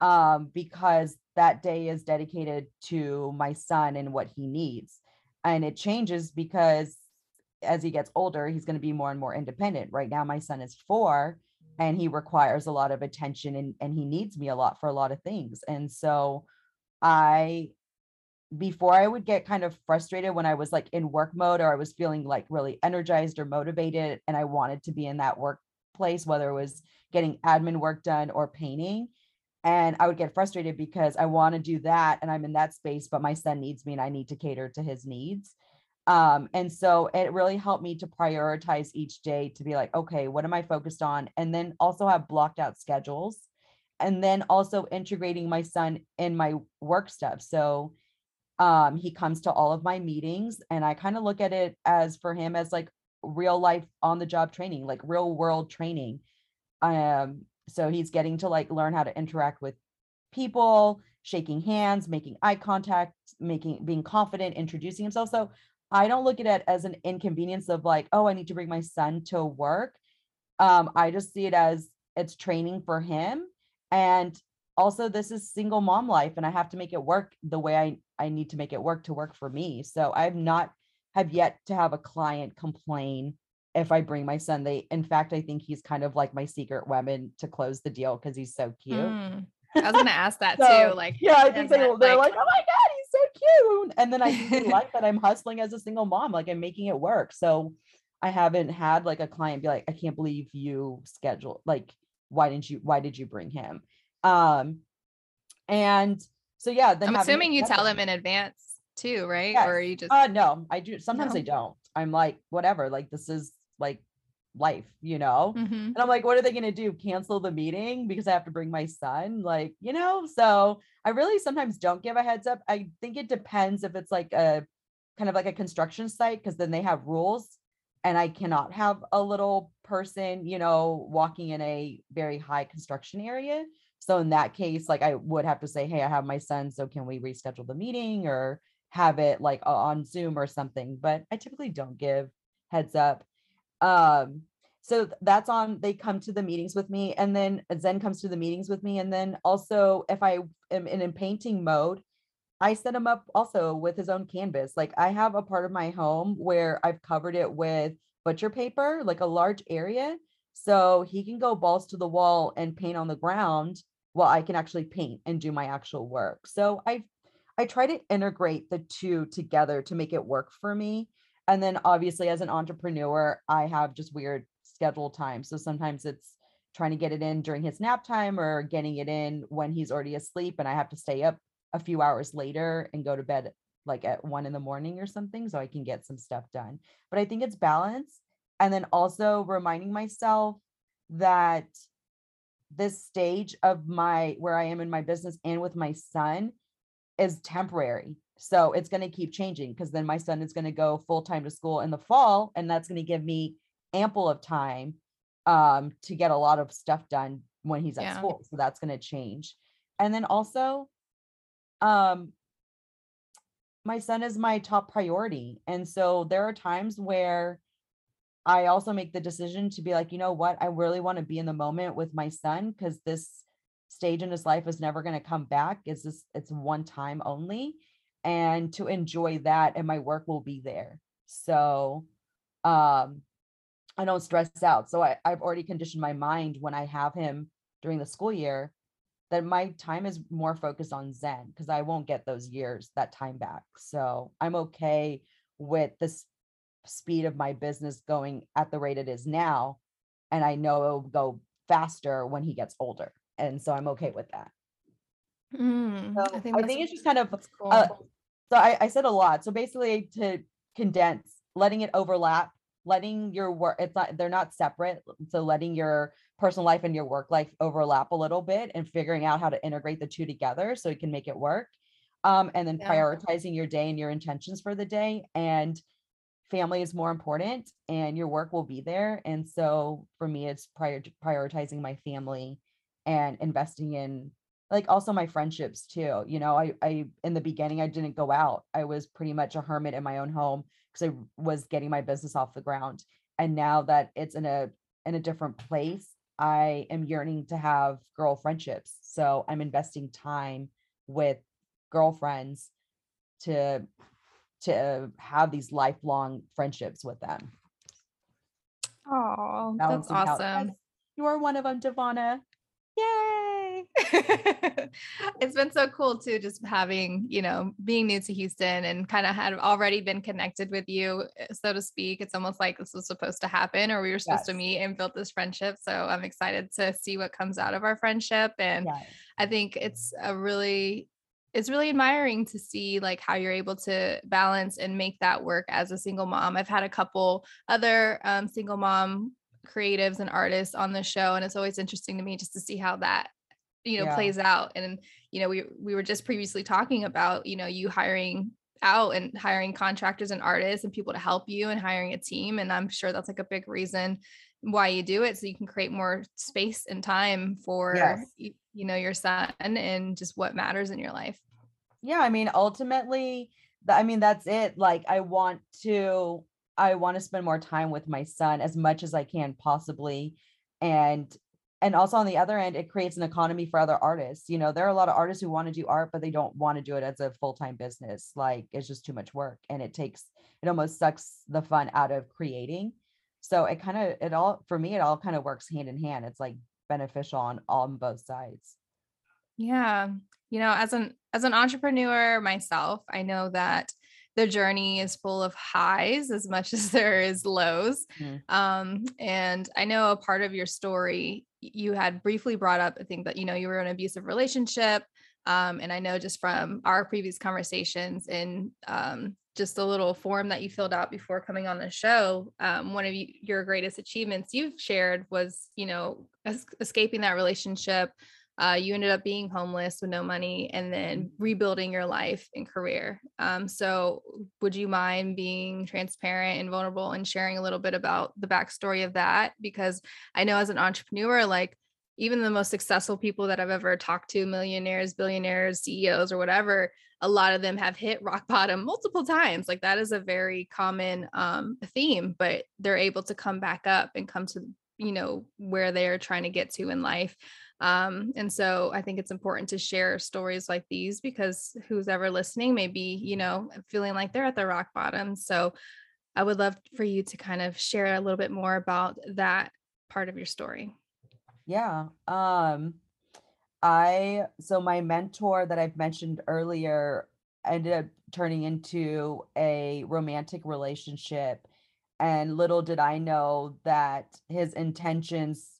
um, because that day is dedicated to my son and what he needs. And it changes because as he gets older, he's going to be more and more independent. Right now, my son is four and he requires a lot of attention and, and he needs me a lot for a lot of things. And so I, before I would get kind of frustrated when I was like in work mode or I was feeling like really energized or motivated and I wanted to be in that work place, whether it was getting admin work done or painting. And I would get frustrated because I want to do that and I'm in that space, but my son needs me and I need to cater to his needs. Um, and so it really helped me to prioritize each day to be like, okay, what am I focused on? And then also have blocked out schedules. And then also integrating my son in my work stuff. So um, he comes to all of my meetings and I kind of look at it as for him as like real life on the job training, like real world training. Um, so he's getting to like learn how to interact with people, shaking hands, making eye contact, making being confident, introducing himself. So I don't look at it as an inconvenience of like, oh, I need to bring my son to work. Um, I just see it as it's training for him. And also this is single mom life and I have to make it work the way I, I need to make it work to work for me. So I've not have yet to have a client complain if I bring my son. They in fact, I think he's kind of like my secret weapon to close the deal because he's so cute. Mm. I was gonna ask that So, too. Like, yeah, I think they, that, they're like- like, oh my God, cute. And then I really like that I'm hustling as a single mom, like I'm making it work. So I haven't had like a client be like, I can't believe you scheduled, like, why didn't you, why did you bring him? Um, and so yeah, then I'm assuming you tell them in advance too, right? Yes. Or you just Uh no, I do sometimes No? I don't. I'm like, whatever, like this is like life, you know? Mhm. And I'm like, what are they gonna do? Cancel the meeting because I have to bring my son? Like, you know, so I really sometimes don't give a heads up. I think it depends if it's like a kind of like a construction site, because then they have rules and I cannot have a little person, you know, walking in a very high construction area. So in that case, like I would have to say, hey, I have my son, so can we reschedule the meeting or have it like on Zoom or something? But I typically don't give heads up. Um, so that's on they come to the meetings with me and then Zen comes to the meetings with me. And then also if I am in, in painting mode, I set him up also with his own canvas. Like I have a part of my home where I've covered it with butcher paper, like a large area. So he can go balls to the wall and paint on the ground while I can actually paint and do my actual work. So I I try to integrate the two together to make it work for me. And then obviously as an entrepreneur, I have just weird schedule time. So sometimes it's trying to get it in during his nap time or getting it in when he's already asleep and I have to stay up a few hours later and go to bed like at one in the morning or something so I can get some stuff done. But I think it's balance. And then also reminding myself that this stage of my where I am in my business and with my son is temporary. So it's going to keep changing because then my son is going to go full time to school in the fall and that's going to give me ample of time um to get a lot of stuff done when he's at Yeah. school. So that's going to change. And then also um my son is my top priority. And so there are times where I also make the decision to be like, you know what? I really want to be in the moment with my son because this stage in his life is never going to come back. It's just it's one time only. And to enjoy that and my work will be there. So um I don't stress out. So I, I've already conditioned my mind when I have him during the school year that my time is more focused on Zen because I won't get those years, that time back. So I'm okay with the speed of my business going at the rate it is now. And I know it'll go faster when he gets older. And so I'm okay with that. Mm, So I think, I think it's just kind of cool. uh, so I, I said a lot. So basically to condense, letting it overlap, letting your work, it's not, they're not separate. So letting your personal life and your work life overlap a little bit and figuring out how to integrate the two together so you can make it work. Um, and then Yeah. prioritizing your day and your intentions for the day. And family is more important and your work will be there. And so for me, it's prior prioritizing my family and investing in like also my friendships too. You know, I I in the beginning I didn't go out. I was pretty much a hermit in my own home because I was getting my business off the ground. And now that it's in a in a different place, I am yearning to have girl friendships. So I'm investing time with girlfriends to to have these lifelong friendships with them. Oh, that's balancing out. awesome. You are one of them, Devana. Yay! it's been so cool too, just having, you know, being new to Houston and kind of had already been connected with you, eh, so to speak. It's almost like this was supposed to happen or we were supposed yes. to meet and build this friendship. So I'm excited to see what comes out of our friendship. And yes. I think it's a really, it's really admiring to see like how you're able to balance and make that work as a single mom. I've had a couple other um, single mom creatives and artists on the show and it's always interesting to me just to see how that you know yeah. plays out and you know we we were just previously talking about you know you hiring out and hiring contractors and artists and people to help you and hiring a team and i'm sure that's like a big reason why you do it so you can create more space and time for yes. you, you know your son and just what matters in your life yeah i mean ultimately i mean that's it like i want to i want to spend more time with my son as much as i can possibly and and also on the other end it creates an economy for other artists you know there are a lot of artists who want to do art but they don't want to do it as a full-time business like it's just too much work and it takes it almost sucks the fun out of creating so it kind of it all for me it all kind of works hand in hand it's like beneficial on on both sides. Yeah you know as an as an entrepreneur myself i know that the journey is full of highs as much as there is lows. Mm. Um, and I know a part of your story you had briefly brought up, I think that, you know, you were in an abusive relationship. Um, and I know just from our previous conversations and um, just a little form that you filled out before coming on the show, um, one of you, your greatest achievements you've shared was, you know, es- escaping that relationship, uh, you ended up being homeless with no money and then mm-hmm. rebuilding your life and career. Um, so, would you mind being transparent and vulnerable and sharing a little bit about the backstory of that? Because I know as an entrepreneur, like even the most successful people that I've ever talked to, millionaires, billionaires, CEOs, or whatever, a lot of them have hit rock bottom multiple times. Like that is a very common um, theme, but they're able to come back up and come to, you know, where they're trying to get to in life. Um, and so I think it's important to share stories like these because who's ever listening may be, you know, feeling like they're at the rock bottom. So I would love for you to kind of share a little bit more about that part of your story. Yeah. Um I so my mentor that I've mentioned earlier ended up turning into a romantic relationship and little did I know that his intentions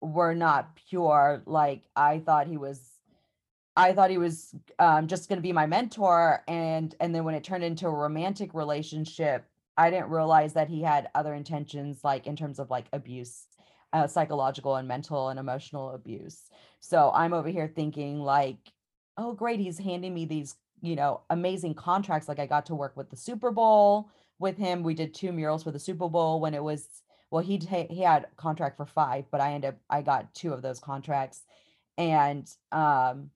were not pure like i thought he was i thought he was um, just going to be my mentor and and then when it turned into a romantic relationship i didn't realize that he had other intentions like in terms of like abuse uh, psychological and mental and emotional abuse. So i'm over here thinking like oh great he's handing me these you know amazing contracts like i got to work with the super bowl with him. We did two murals for the super bowl when it was well he he had contract for five but i ended up i got two of those contracts and um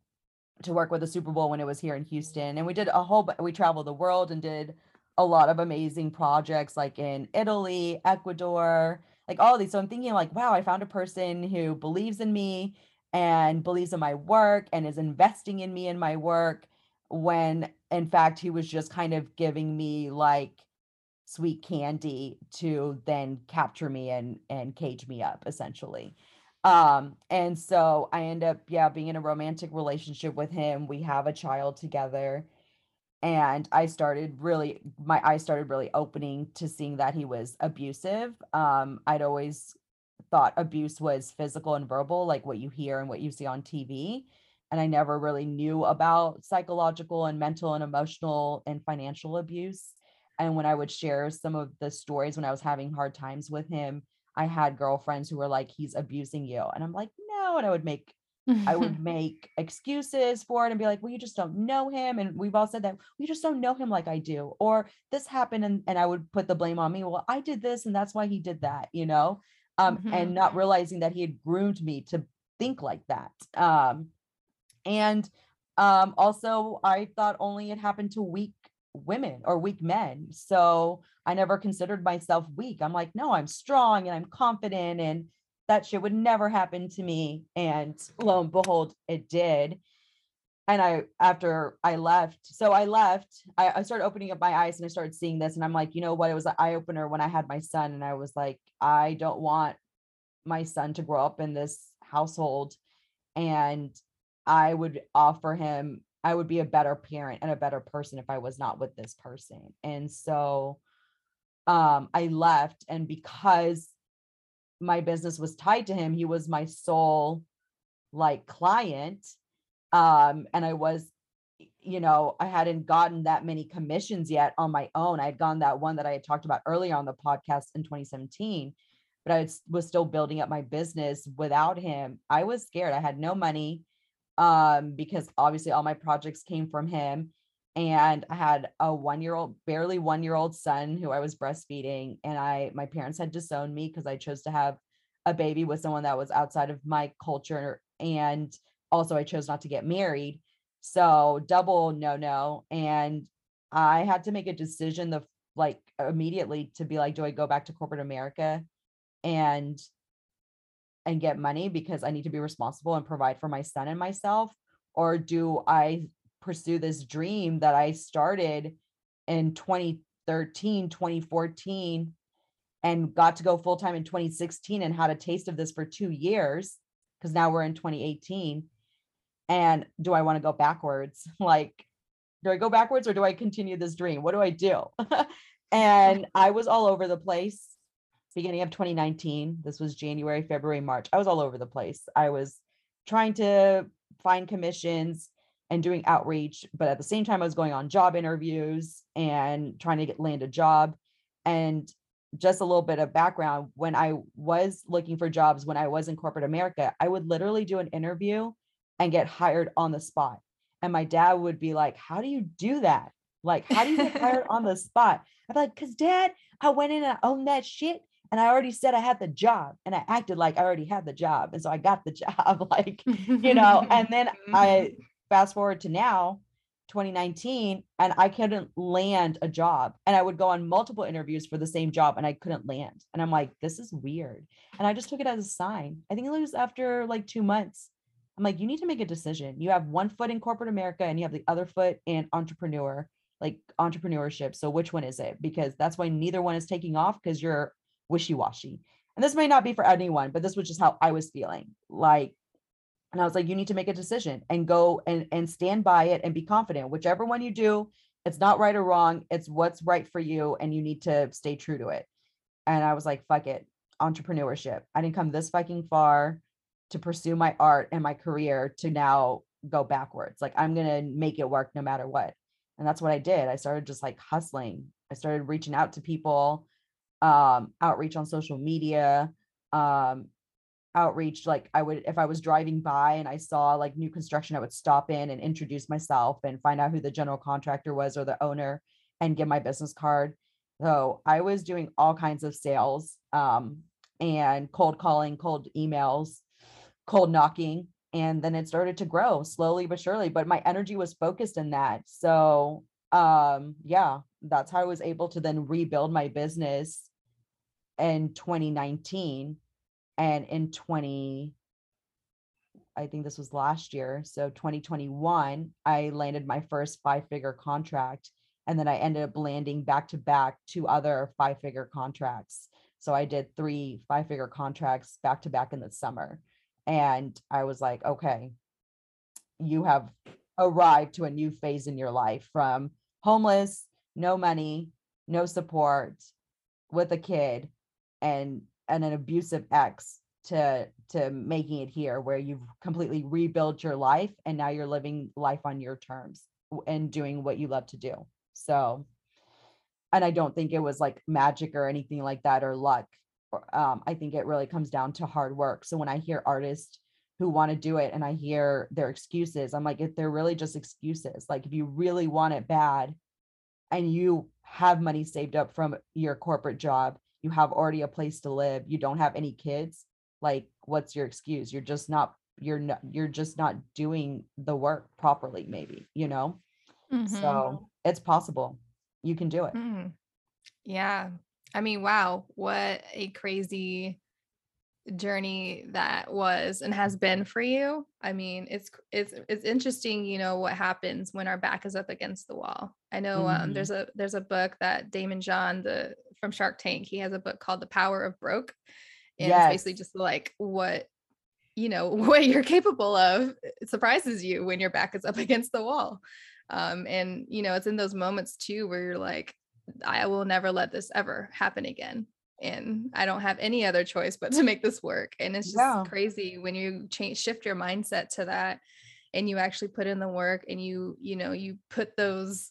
to work with the super bowl when it was here in houston and we did a whole we traveled the world and did a lot of amazing projects like in italy ecuador like all these so i'm thinking like wow i found a person who believes in me and believes in my work and is investing in me and my work when in fact he was just kind of giving me like sweet candy to then capture me and and cage me up essentially. Um and so i end up yeah being in a romantic relationship with him. We have a child together. And i started really my eyes started really opening to seeing that he was abusive. Um i'd always thought abuse was physical and verbal like what you hear and what you see on tv and i never really knew about psychological and mental and emotional and financial abuse and when I would share some of the stories when I was having hard times with him, I had girlfriends who were like, he's abusing you. And I'm like, no. And I would make I would make excuses for it and be like, well, you just don't know him. And we've all said that we just don't know him like I do. Or this happened and, and I would put the blame on me. Well, I did this and that's why he did that, you know? Um, mm-hmm. and not realizing that he had groomed me to think like that. Um, and um, also I thought only it happened to weak women or weak men. So I never considered myself weak. I'm like, no, I'm strong and I'm confident and that shit would never happen to me. And lo and behold, it did. And I, after I left, so I left, I, I started opening up my eyes and I started seeing this. And I'm like, you know what? It was an eye opener when I had my son. And I was like, I don't want my son to grow up in this household and I would offer him I would be a better parent and a better person if I was not with this person. And so um I left and because my business was tied to him, he was my sole like client um and I was you know, I hadn't gotten that many commissions yet on my own. I had gone that one that I had talked about earlier on the podcast in 2017, but I was still building up my business without him. I was scared. I had no money um, because obviously all my projects came from him. And I had a one year old, barely one year old son who I was breastfeeding. And I, my parents had disowned me because I chose to have a baby with someone that was outside of my culture. And also, I chose not to get married. So, double no, no. And I had to make a decision the like immediately to be like, do I go back to corporate America and and get money because I need to be responsible and provide for my son and myself? Or do I pursue this dream that I started in 2013, 2014, and got to go full time in 2016 and had a taste of this for two years? Because now we're in 2018. And do I want to go backwards? Like, do I go backwards or do I continue this dream? What do I do? and I was all over the place beginning of 2019. This was January, February, March. I was all over the place. I was trying to find commissions and doing outreach, but at the same time, I was going on job interviews and trying to get land a job. And just a little bit of background when I was looking for jobs when I was in corporate America, I would literally do an interview and get hired on the spot. And my dad would be like, How do you do that? Like, how do you get hired on the spot? I'd be like, Because dad, I went in and I owned that shit and I already said I had the job and I acted like I already had the job. And so I got the job, like, you know, and then I fast forward to now, 2019, and I couldn't land a job. And I would go on multiple interviews for the same job and I couldn't land. And I'm like, this is weird. And I just took it as a sign. I think it was after like two months. I'm like, you need to make a decision. You have one foot in corporate America and you have the other foot in entrepreneur, like entrepreneurship. So which one is it? Because that's why neither one is taking off because you're wishy-washy. And this may not be for anyone, but this was just how I was feeling. Like, and I was like, you need to make a decision and go and, and stand by it and be confident. Whichever one you do, it's not right or wrong. It's what's right for you. And you need to stay true to it. And I was like, fuck it. Entrepreneurship. I didn't come this fucking far to pursue my art and my career to now go backwards. Like I'm gonna make it work no matter what. And that's what I did. I started just like hustling. I started reaching out to people um, outreach on social media, um, outreach like I would if I was driving by and I saw like new construction, I would stop in and introduce myself and find out who the general contractor was or the owner and give my business card. So I was doing all kinds of sales um, and cold calling, cold emails, cold knocking. And then it started to grow slowly but surely. But my energy was focused in that. So um yeah, that's how I was able to then rebuild my business in 2019 and in 20 I think this was last year. So 2021, I landed my first five figure contract. And then I ended up landing back to back two other five figure contracts. So I did three five figure contracts back to back in the summer. And I was like, okay, you have arrived to a new phase in your life from homeless, no money, no support with a kid and and an abusive ex to to making it here where you've completely rebuilt your life and now you're living life on your terms and doing what you love to do. So and i don't think it was like magic or anything like that or luck um, i think it really comes down to hard work. So when i hear artists who want to do it and i hear their excuses i'm like if they're really just excuses like if you really want it bad and you have money saved up from your corporate job you have already a place to live you don't have any kids like what's your excuse? You're just not you're not you're just not doing the work properly maybe you know? Mm-hmm. so it's possible. You can do it. Mm. yeah. I mean wow what a crazy journey that was and has been for you. I mean it's it's it's interesting you know what happens when our back is up against the wall. I know um, mm-hmm. um, there's a there's a book that Daymond John the from shark tank he has a book called the power of broke and yes. it's basically just like what you know what you're capable of surprises you when your back is up against the wall um, and you know it's in those moments too where you're like i will never let this ever happen again and i don't have any other choice but to make this work and it's just yeah. crazy when you change shift your mindset to that and you actually put in the work and you you know you put those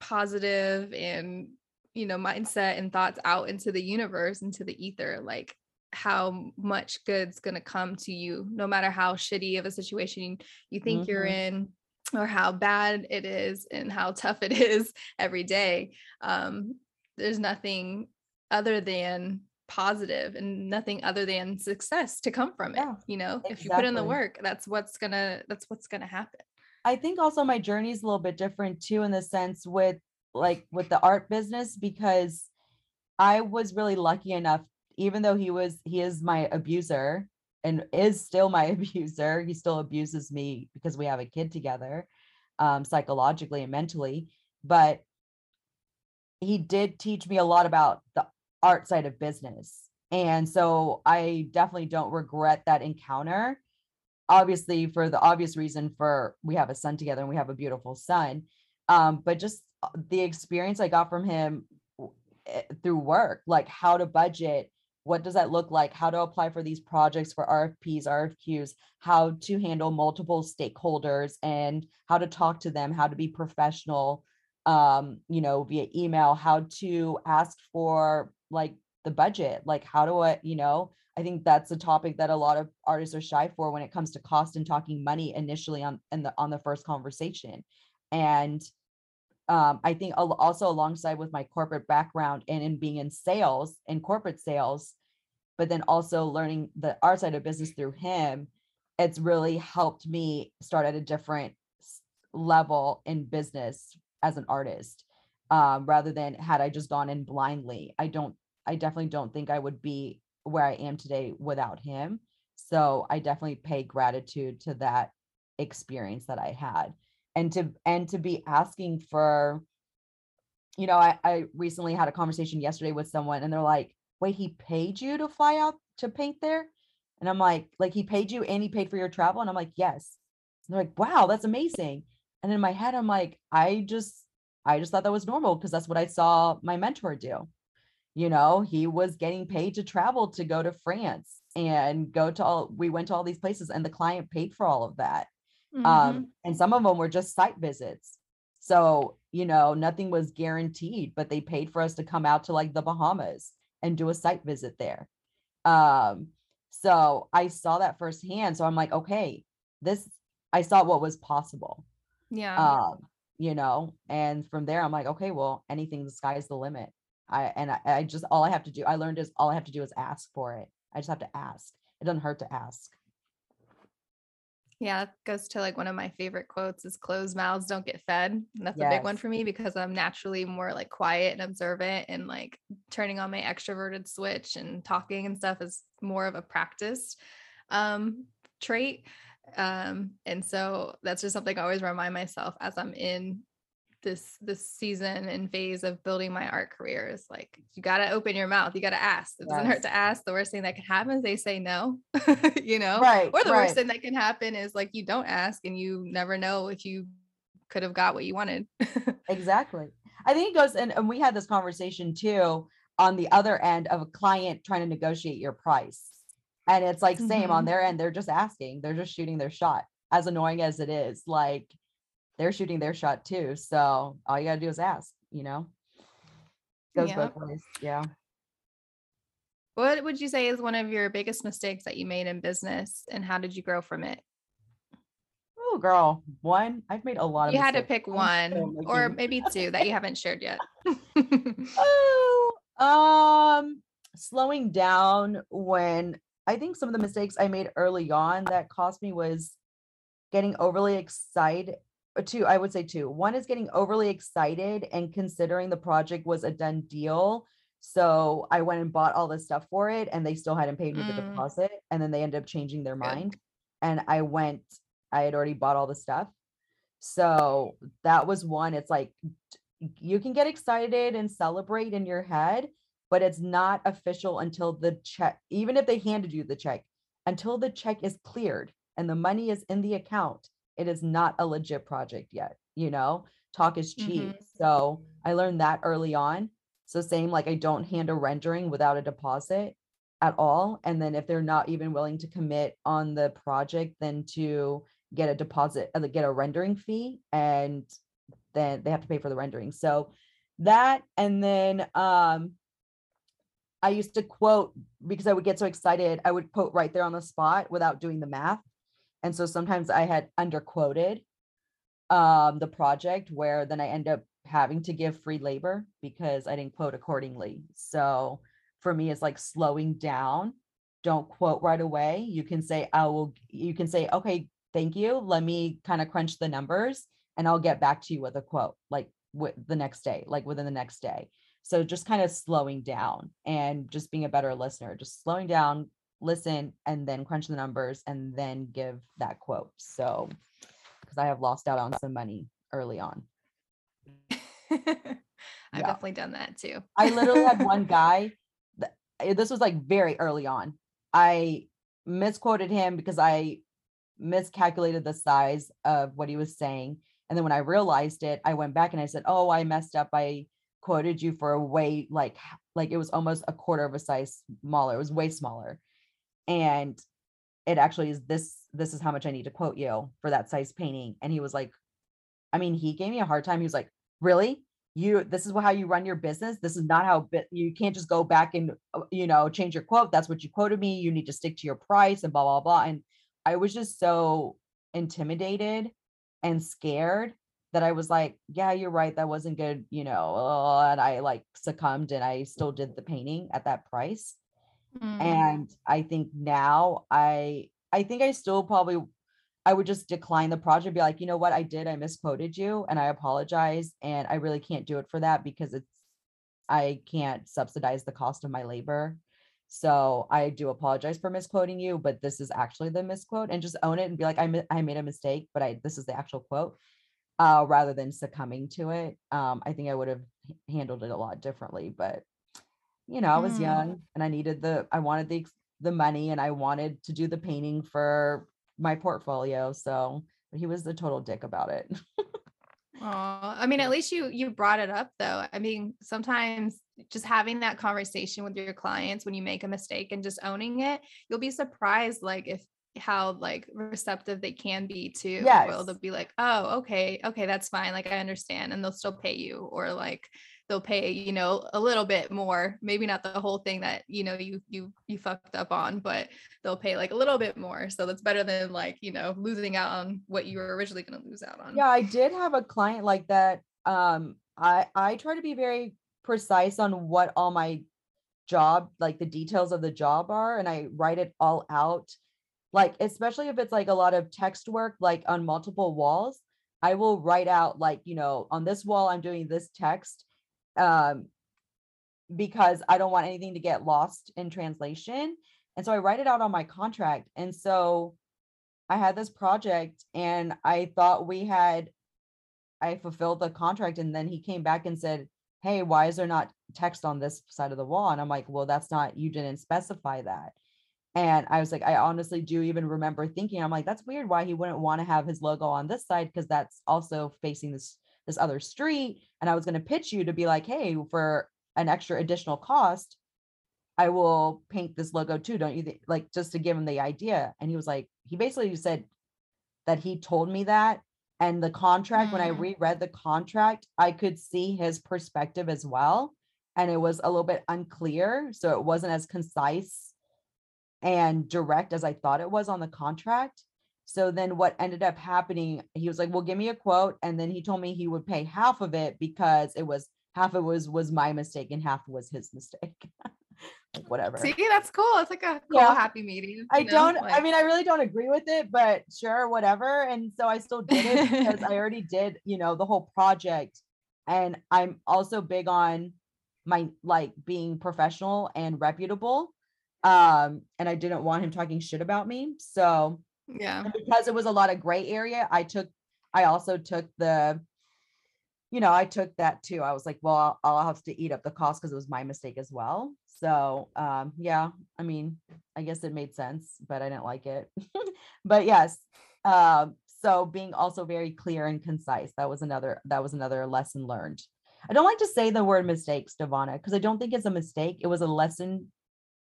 positive and you know mindset and thoughts out into the universe into the ether like how much good's going to come to you no matter how shitty of a situation you think mm-hmm. you're in or how bad it is and how tough it is every day um, there's nothing other than positive and nothing other than success to come from it yeah, you know exactly. if you put in the work that's what's gonna that's what's gonna happen i think also my journey is a little bit different too in the sense with like with the art business because i was really lucky enough even though he was he is my abuser and is still my abuser he still abuses me because we have a kid together um, psychologically and mentally but he did teach me a lot about the art side of business. And so i definitely don't regret that encounter. Obviously for the obvious reason for we have a son together and we have a beautiful son um, but just the experience i got from him eh, through work like how to budget what does that look like how to apply for these projects for rfps rfqs how to handle multiple stakeholders and how to talk to them how to be professional um you know via email how to ask for like the budget like how do i you know? I think that's a topic that a lot of artists are shy for when it comes to cost and talking money initially on in the on the first conversation. And um, I think also alongside with my corporate background and in being in sales and corporate sales, but then also learning the art side of business through him, it's really helped me start at a different level in business as an artist. Um, rather than had I just gone in blindly. I don't, I definitely don't think I would be where I am today without him. So I definitely pay gratitude to that experience that I had and to and to be asking for you know I, I recently had a conversation yesterday with someone and they're like wait he paid you to fly out to paint there? And i'm like like he paid you and he paid for your travel? And i'm like yes. And they're like wow that's amazing. And in my head i'm like i just i just thought that was normal because that's what i saw my mentor do. You know he was getting paid to travel to go to france and go to all we went to all these places and the client paid for all of that Mm-hmm. Um, and some of them were just site visits. So, you know, nothing was guaranteed, but they paid for us to come out to like the Bahamas and do a site visit there. Um, so I saw that firsthand. So I'm like, okay, this I saw what was possible. Yeah. Um, you know, and from there I'm like, okay, well, anything, the sky's the limit. I and I, I just all I have to do, I learned is all I have to do is ask for it. I just have to ask. It doesn't hurt to ask. Yeah, it goes to like one of my favorite quotes is closed mouths don't get fed. And that's yes. a big one for me because I'm naturally more like quiet and observant and like turning on my extroverted switch and talking and stuff is more of a practice um trait. Um and so that's just something I always remind myself as I'm in this this season and phase of building my art career is like you got to open your mouth you got to ask. It doesn't hurt to ask. The worst thing that can happen is they say no you know? Right or the right. worst thing that can happen is like you don't ask and you never know if you could have got what you wanted. Exactly. I think it goes and, and we had this conversation too on the other end of a client trying to negotiate your price. And it's like same mm-hmm. on their end they're just asking they're just shooting their shot as annoying as it is like they're shooting their shot too. So all you gotta do is ask, you know. Goes yeah. both ways. Yeah. What would you say is one of your biggest mistakes that you made in business and how did you grow from it? Oh girl, one. I've made a lot of You mistakes. had to pick one or maybe two that you haven't shared yet. oh, um slowing down when I think some of the mistakes I made early on that cost me was getting overly excited two i would say two one is getting overly excited and considering the project was a done deal so i went and bought all this stuff for it and they still hadn't paid me mm. the deposit and then they ended up changing their Good. mind and i went i had already bought all the stuff so that was one it's like you can get excited and celebrate in your head but it's not official until the check even if they handed you the check until the check is cleared and the money is in the account, it is not a legit project yet. You know, talk is cheap. Mhm. So I learned that early on. So same like I don't hand a rendering without a deposit at all. And then if they're not even willing to commit on the project, then to get a deposit, uh, get a rendering fee, and then they have to pay for the rendering. So that and then um I used to quote because I would get so excited, I would quote right there on the spot without doing the math. And so sometimes I had underquoted um the project where then I end up having to give free labor because I didn't quote accordingly. So for me, it's like slowing down. Don't quote right away. You can say, I will, you can say, okay, thank you. Let me kind of crunch the numbers and I'll get back to you with a quote like with the next day, like within the next day. So just kind of slowing down and just being a better listener, just slowing down, listen, and then crunch the numbers and then give that quote. So because I have lost out on some money early on. I've Yeah. definitely done that too. I literally had one guy. th- eh, This was like very early on. I misquoted him because I miscalculated the size of what he was saying. And then when I realized it, I went back and I said, "Oh, I messed up. I quoted you for a way like like it was almost a quarter of a size smaller. It was way smaller." And it actually is this this is how much I need to quote you for that size painting. And he was like, I mean, he gave me a hard time. He was like, "Really? You this is how you run your business? This is not how you can't just go back and uh, you know change your quote. That's what you quoted me. You need to stick to your price and blah blah blah." And I was just so intimidated and scared that I was like, "Yeah, you're right. That wasn't good," you know. And I like succumbed, and I still did the painting at that price Mm. and i think now i i think i still probably i would just decline the project be like you know what i did i misquoted you and i apologize and i really can't do it for that because it's i can't subsidize the cost of my labor so i do apologize for misquoting you but this is actually the misquote and just own it and be like i, I made a mistake but i this is the actual quote uh rather than succumbing to it um i think i would have handled it a lot differently but you know, I was Mm. young and I needed the I wanted the the money and I wanted to do the painting for my portfolio. So but he was the total dick about it. Aw, I mean, at least you you brought it up though. I mean, sometimes just having that conversation with your clients when you make a mistake and just owning it, you'll be surprised like if how like receptive they can be to well Yes. they'll be like oh okay okay that's fine like i understand and they'll still pay you or like they'll pay you know a little bit more maybe not the whole thing that you know you you you fucked up on but they'll pay like a little bit more so that's better than like you know losing out on what you were originally going to lose out on yeah, I did have a client like that. Um I I try to be very precise on what all my job like the details of the job are and I write it all out. Like especially if it's like a lot of text work like on multiple walls, I will write out like, you know, on this wall I'm doing this text um because I don't want anything to get lost in translation. And so I write it out on my contract. And so I had this project and I thought we had I fulfilled the contract and then he came back and said, "Hey, why is there not text on this side of the wall?" And I'm like, "Well, that's not you didn't specify that." And I was like, I honestly do even remember thinking, I'm like, that's weird why he wouldn't want to have his logo on this side because that's also facing this this other street. And I was going to pitch you to be like, hey, for an extra additional cost, I will paint this logo too. Don't you think? Like just to give him the idea. And he was like, he basically said that he told me that. And the contract, when I Mm. reread the contract, I could see his perspective as well. And it was a little bit unclear. So it wasn't as concise and direct as I thought it was on the contract. So then what ended up happening, he was like, "Well, give me a quote." And then he told me he would pay half of it because it was half of it was was my mistake and half was his mistake. Like, Whatever. See, that's cool. It's like a cool Yeah. happy meeting. I know, don't, I mean, I really don't agree with it, but sure, whatever. And so I still did it because I already did, you know, the whole project. And I'm also big on my like being professional and reputable. Um, and I didn't want him talking shit about me. So yeah. and because it was a lot of gray area, I took, I also took the you know, I took that too. I was like, well, I'll, have to eat up the cost because it was my mistake as well. So, um, yeah, I mean, I guess it made sense, but I didn't like it. but yes, um, so being also very clear and concise. That was another. That was another lesson learned. I don't like to say the word mistakes, Devana, because I don't think it's a mistake. It was a lesson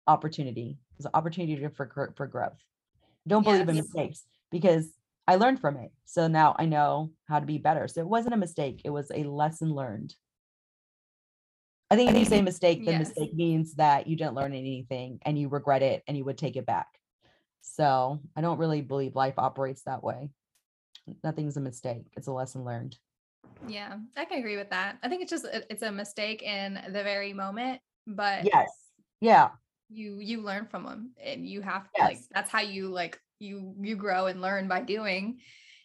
opportunity. It was an opportunity for for growth. Don't believe yes. in mistakes because I learned from it. So now I know how to be better. So it wasn't a mistake. It was a lesson learned. I think if you say mistake, the yes. mistake means that you didn't learn anything and you regret it and you would take it back. So I don't really believe life operates that way. Nothing's a mistake. It's a lesson learned. Yeah, I can agree with that. I think it's just it's a mistake in the very moment, but yes, yeah, you you learn from them, and you have to yes. like that's how you like you you grow and learn by doing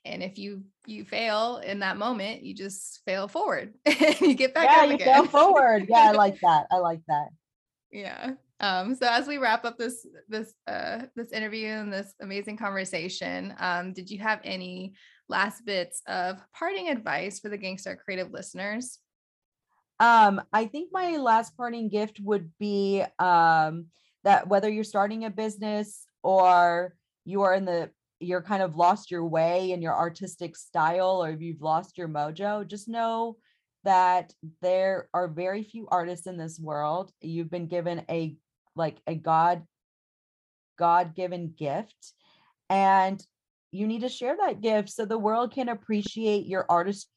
and if you you fail in that moment you just fail forward you get back yeah, up you again. fail forward yeah i like that i like that yeah um so as we wrap up this this uh this interview and this amazing conversation um did you have any last bits of parting advice for the Gangstar creative listeners um i think my last parting gift would be um that whether you're starting a business or you are in the you're kind of lost your way in your artistic style or you've lost your mojo just know that there are very few artists in this world. You've been given a like a god god given gift and you need to share that gift so the world can appreciate your artist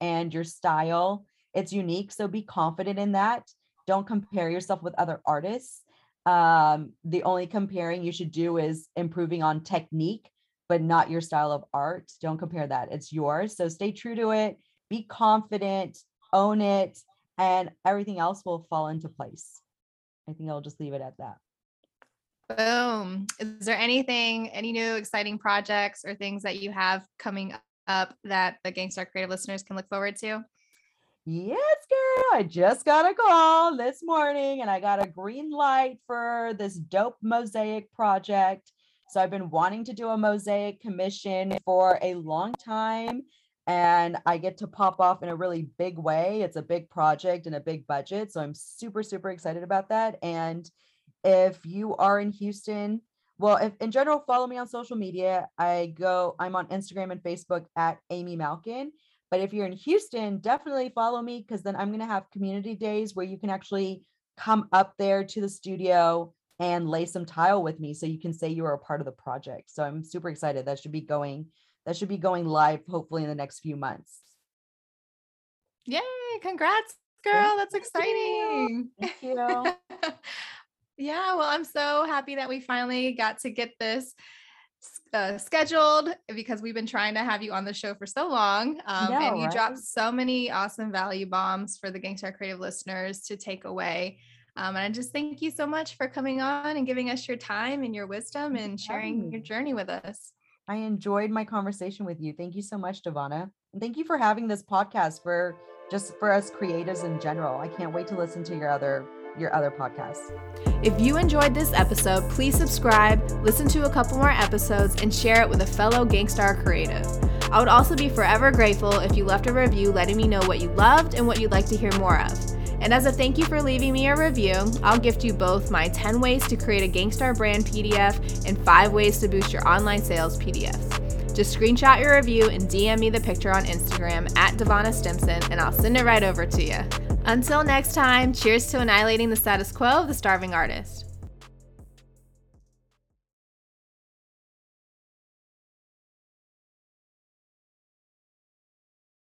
and your style it's unique so be confident in that don't compare yourself with other artists um, the only comparing you should do is improving on technique, but not your style of art. Don't compare that. It's yours. So stay true to it, be confident, own it, and everything else will fall into place. I think I'll just leave it at that. Boom. Is there anything, any new exciting projects or things that you have coming up that the Gangstar Creative listeners can look forward to? Yes, girl. I just got a call this morning and I got a green light for this dope mosaic project. So I've been wanting to do a mosaic commission for a long time and I get to pop off in a really big way. It's a big project and a big budget. So I'm super, super excited about that. And if you are in Houston, well, if in general, follow me on social media. I go, I'm on Instagram and Facebook at Amy Malkan. But if you're in Houston, definitely follow me because then I'm going to have community days where you can actually come up there to the studio and lay some tile with me so you can say you are a part of the project. So I'm super excited. That should be going that should be going live hopefully in the next few months. Yay, congrats girl. That's exciting. Thank you. Thank you. yeah, well, I'm so happy that we finally got to get this uh, scheduled because we've been trying to have you on the show for so long. Um, yeah, and you right? dropped so many awesome value bombs for the Gangstar Creative listeners to take away. Um, and I just thank you so much for coming on and giving us your time and your wisdom and sharing your journey with us. I enjoyed my conversation with you. Thank you so much, Devana. And thank you for having this podcast for just for us creatives in general. I can't wait to listen to your other your other podcasts. If you enjoyed this episode, please subscribe, listen to a couple more episodes, and share it with a fellow Gangstar creative. I would also be forever grateful if you left a review letting me know what you loved and what you'd like to hear more of. And as a thank you for leaving me a review, I'll gift you both my 10 ways to create a Gangstar brand PDF and 5 ways to boost your online sales PDFs. Just screenshot your review and DM me the picture on Instagram at Devana Stimson, and I'll send it right over to you. Until next time, cheers to annihilating the status quo of the starving artist.